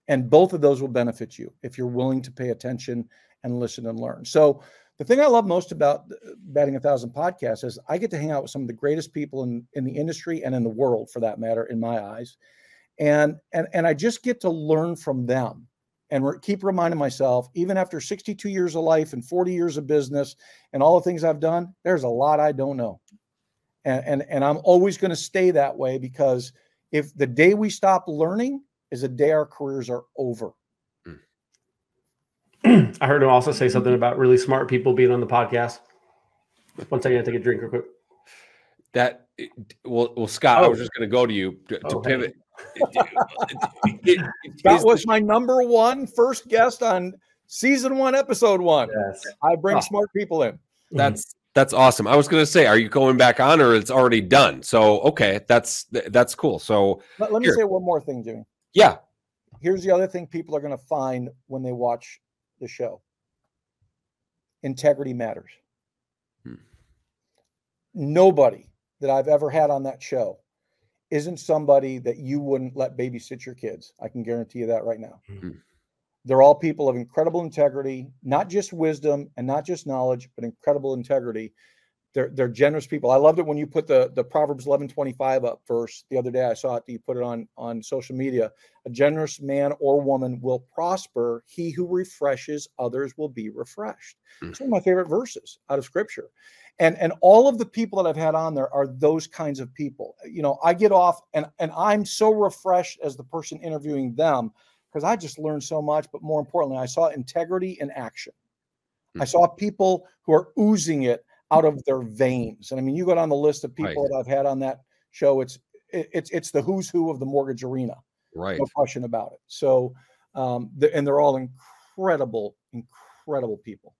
And both of those will benefit you if you're willing to pay attention and listen and learn. So the thing I love most about Batting a Thousand podcasts is I get to hang out with some of the greatest people in, in the industry and in the world for that matter, in my eyes. And and and I just get to learn from them and re- keep reminding myself, even after 62 years of life and 40 years of business and all the things I've done, there's a lot I don't know. And and, and I'm always going to stay that way because if the day we stop learning is the day our careers are over. I heard him also say something about really smart people being on the podcast. One second, I take a drink real quick. That well, well, Scott, oh. I was just going to go to you to, to oh, pivot. that was my number one first guest on season one, episode one. Yes, I bring oh. smart people in. That's that's awesome. I was going to say, are you going back on, or it's already done? So okay, that's that's cool. So let, let me say one more thing, Jimi. Yeah. Here's the other thing people are going to find when they watch the show. Integrity matters. Hmm. Nobody that I've ever had on that show isn't somebody that you wouldn't let babysit your kids. I can guarantee you that right now. Hmm. They're all people of incredible integrity, not just wisdom and not just knowledge, but incredible integrity. they're they're generous people. I loved it when you put the the Proverbs eleven twenty five up first the other day. I saw it. You put it on on social media. A generous man or woman will prosper. He who refreshes others will be refreshed. Mm. It's one of my favorite verses out of Scripture. And and all of the people that I've had on there are those kinds of people. You know, I get off and and I'm so refreshed as the person interviewing them because I just learned so much. But more importantly, I saw integrity in action. I Mhm. saw people who are oozing it out of their veins. And I mean, you go down the list of Right. people that I've had on that show. It's it, it's it's the who's who of the mortgage arena, Right. no question about it. So, um, the, and they're all incredible, incredible people.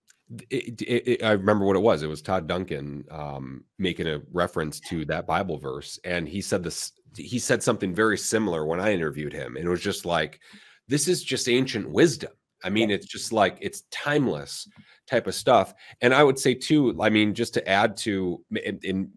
It, it, it- I remember what it was. It was Todd Duncan um, making a reference to that Bible verse, and he said this. He said something very similar when I interviewed him, and it was just like, "This is just ancient wisdom." I mean, it's just like it's timeless type of stuff. And I would say too. I mean, just to add to, in, in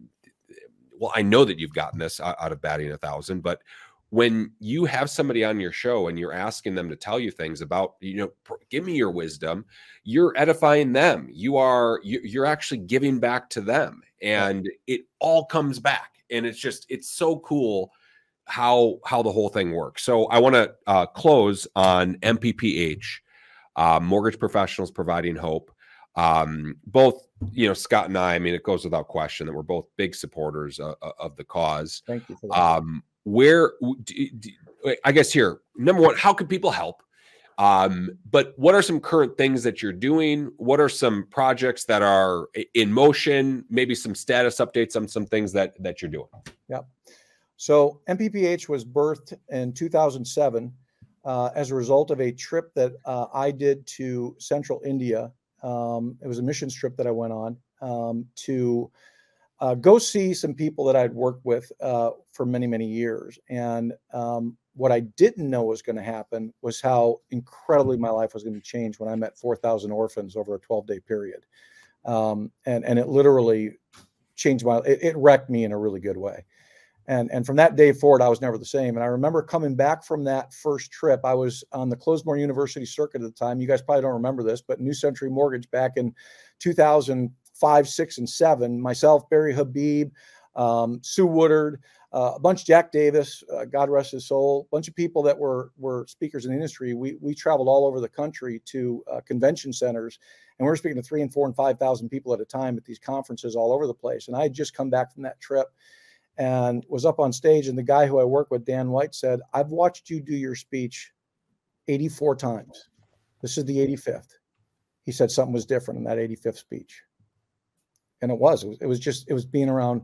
well, I know that you've gotten this out, of batting a thousand, but when you have somebody on your show and you're asking them to tell you things about, you know, give me your wisdom, you're edifying them. You are you, you're actually giving back to them, and it all comes back. And it's just it's so cool how how the whole thing works. So I want to uh, close on MPPH, uh, mortgage professionals providing hope. Um, both you know Scott and I. I mean, it goes without question that we're both big supporters of, of the cause. Thank you for that. Um, where w- d- d- wait, I guess here, number one, how can people help? Um, but what are some current things that you're doing? What are some projects that are in motion? Maybe some status updates on some things that that you're doing. So MPPH was birthed in 2007 uh, as a result of a trip that uh, I did to Central India. Um, it was a missions trip that I went on um, to uh, go see some people that I'd worked with uh, for many, many years. And um, what I didn't know was going to happen was how incredibly my life was going to change when I met 4,000 orphans over a 12 day period. Um, and, and it literally changed my, it, it wrecked me in a really good way and and from that day forward i was never the same. And i remember coming back from that first trip. I was on the closemore university circuit at the time. You guys probably don't remember this but new century mortgage back in 2005 6 and 7 myself barry habib um, sue woodard uh, a bunch jack davis uh, god rest his soul a bunch of people that were were speakers in the industry. We we traveled all over the country to uh, convention centers and we were speaking to three and four and five thousand people at a time at these conferences all over the place. And i had just come back from that trip and was up on stage and the guy who i work with dan white said i've watched you do your speech 84 times. This is the 85th he said something was different in that 85th speech. And it was it was, it was just it was being around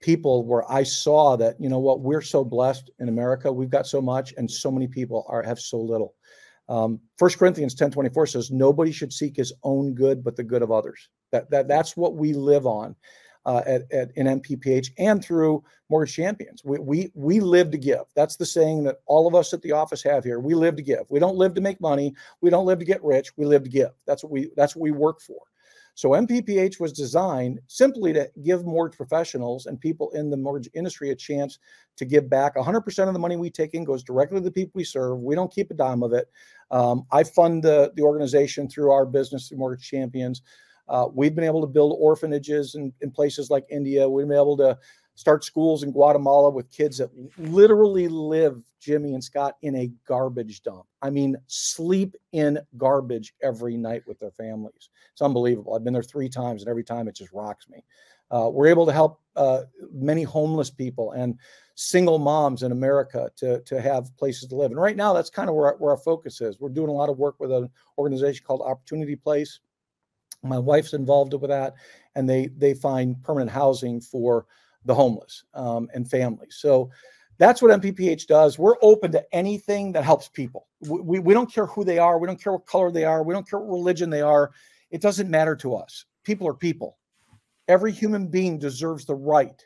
people where i saw that you know what we're so blessed in america. We've got so much and so many people are have so little. Um, 1 corinthians 10 24 says nobody should seek his own good but the good of others. That, that that's what we live on uh, at, at in MPPH and through Mortgage Champions. We, we we live to give. That's the saying that all of us at the office have here. We live to give. We don't live to make money. We don't live to get rich. We live to give. That's what we that's what we work for. So MPPH was designed simply to give mortgage professionals and people in the mortgage industry a chance to give back. 100% of the money we take in goes directly to the people we serve. We don't keep a dime of it. Um, I fund the, the organization through our business through Mortgage Champions. Uh, we've been able to build orphanages in, in places like India. We've been able to start schools in Guatemala with kids that literally live, Jimi and Scott, in a garbage dump. I mean, sleep in garbage every night with their families. It's unbelievable. I've been there three times, and every time it just rocks me. Uh, we're able to help uh, many homeless people and single moms in America to, to have places to live. And right now, that's kind of where, where our focus is. We're doing a lot of work with an organization called Opportunity Place my wife's involved with that and they they find permanent housing for the homeless um, and families so that's what mpph does. We're open to anything that helps people. We, we, we don't care who they are. We don't care what color they are. We don't care what religion they are. It doesn't matter to us. People are people. Every human being deserves the right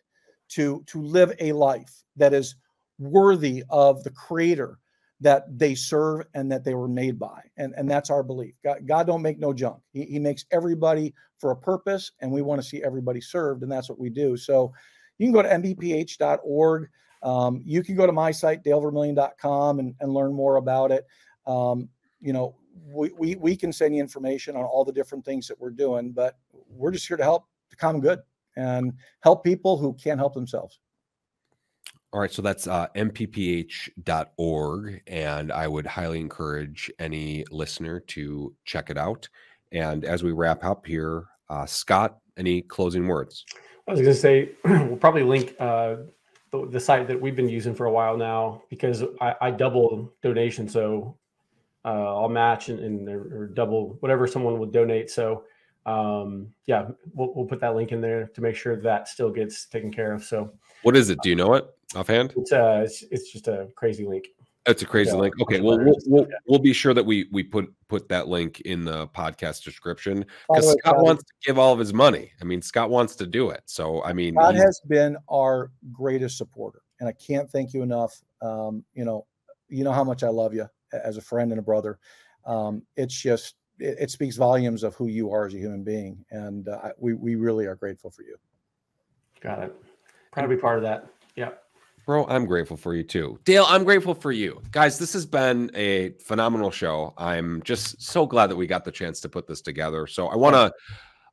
to to live a life that is worthy of the creator that they serve and that they were made by and and that's our belief. God, god don't make no junk. He, he makes everybody for a purpose and we want to see everybody served and that's what we do. So you can go to mpph.org um, you can go to my site dalevermillion.com and, and learn more about it. Um, you know we, we we can send you information on all the different things that we're doing but we're just here to help the common good and help people who can't help themselves. All right, so that's uh, mpph.org, and I would highly encourage any listener to check it out. And as we wrap up here, uh, Scott, any closing words? I was going to say we'll probably link uh, the, the, site that we've been using for a while now because I, I double donation, so uh, I'll match and, and or double whatever someone would donate. So um, yeah, we'll, we'll put that link in there to make sure that still gets taken care of. So what is it? Do you know it offhand? It's uh, it's, it's just a crazy link. It's a crazy link. Okay, well, we'll we'll, we'll be sure that we we put put that link in the podcast description because Scott Scott wants to give all of his money. I mean, Scott wants to do it. So I mean, Scott has been our greatest supporter, and I can't thank you enough. Um, you know, you know how much I love you as a friend and a brother. Um, it's just it, it, speaks volumes of who you are as a human being, and uh, we we really are grateful for you. Got it. Proud to be part of that. Yeah. Bro, I'm grateful for you too. Dale, I'm grateful for you. Guys, this has been a phenomenal show. I'm just so glad that we got the chance to put this together. So I want to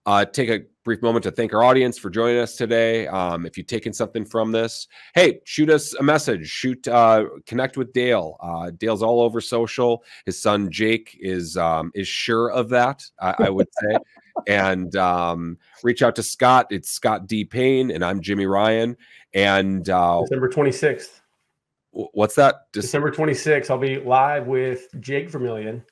uh, take a brief moment to thank our audience for joining us today. Um, if you've taken something from this, hey, shoot us a message. Shoot, uh, connect with Dale. Uh, Dale's all over social. His son Jake is um, is sure of that. I, I would say, and um, reach out to Scott. It's Scott D Payne, and I'm Jimi Ryan. And uh, December 26th. What's that? December 26th. I'll be live with Jake Vermillion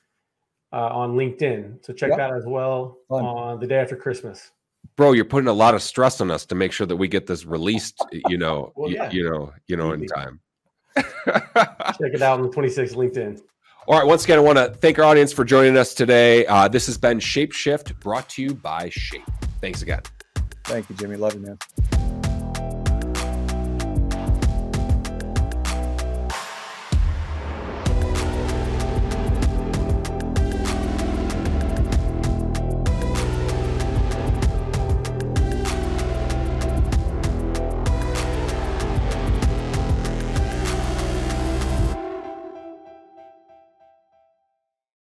uh, on LinkedIn. So check yep. that as well Fun. on the day after Christmas. Bro, you're putting a lot of stress on us to make sure that we get this released. You know, well, yeah. you, you, know, you know, in time. check it out on the 26th LinkedIn. All right. Once again, I want to thank our audience for joining us today. Uh, this has been Shapeshift, brought to you by Shape. Thanks again. Thank you, Jimi. Love you, man.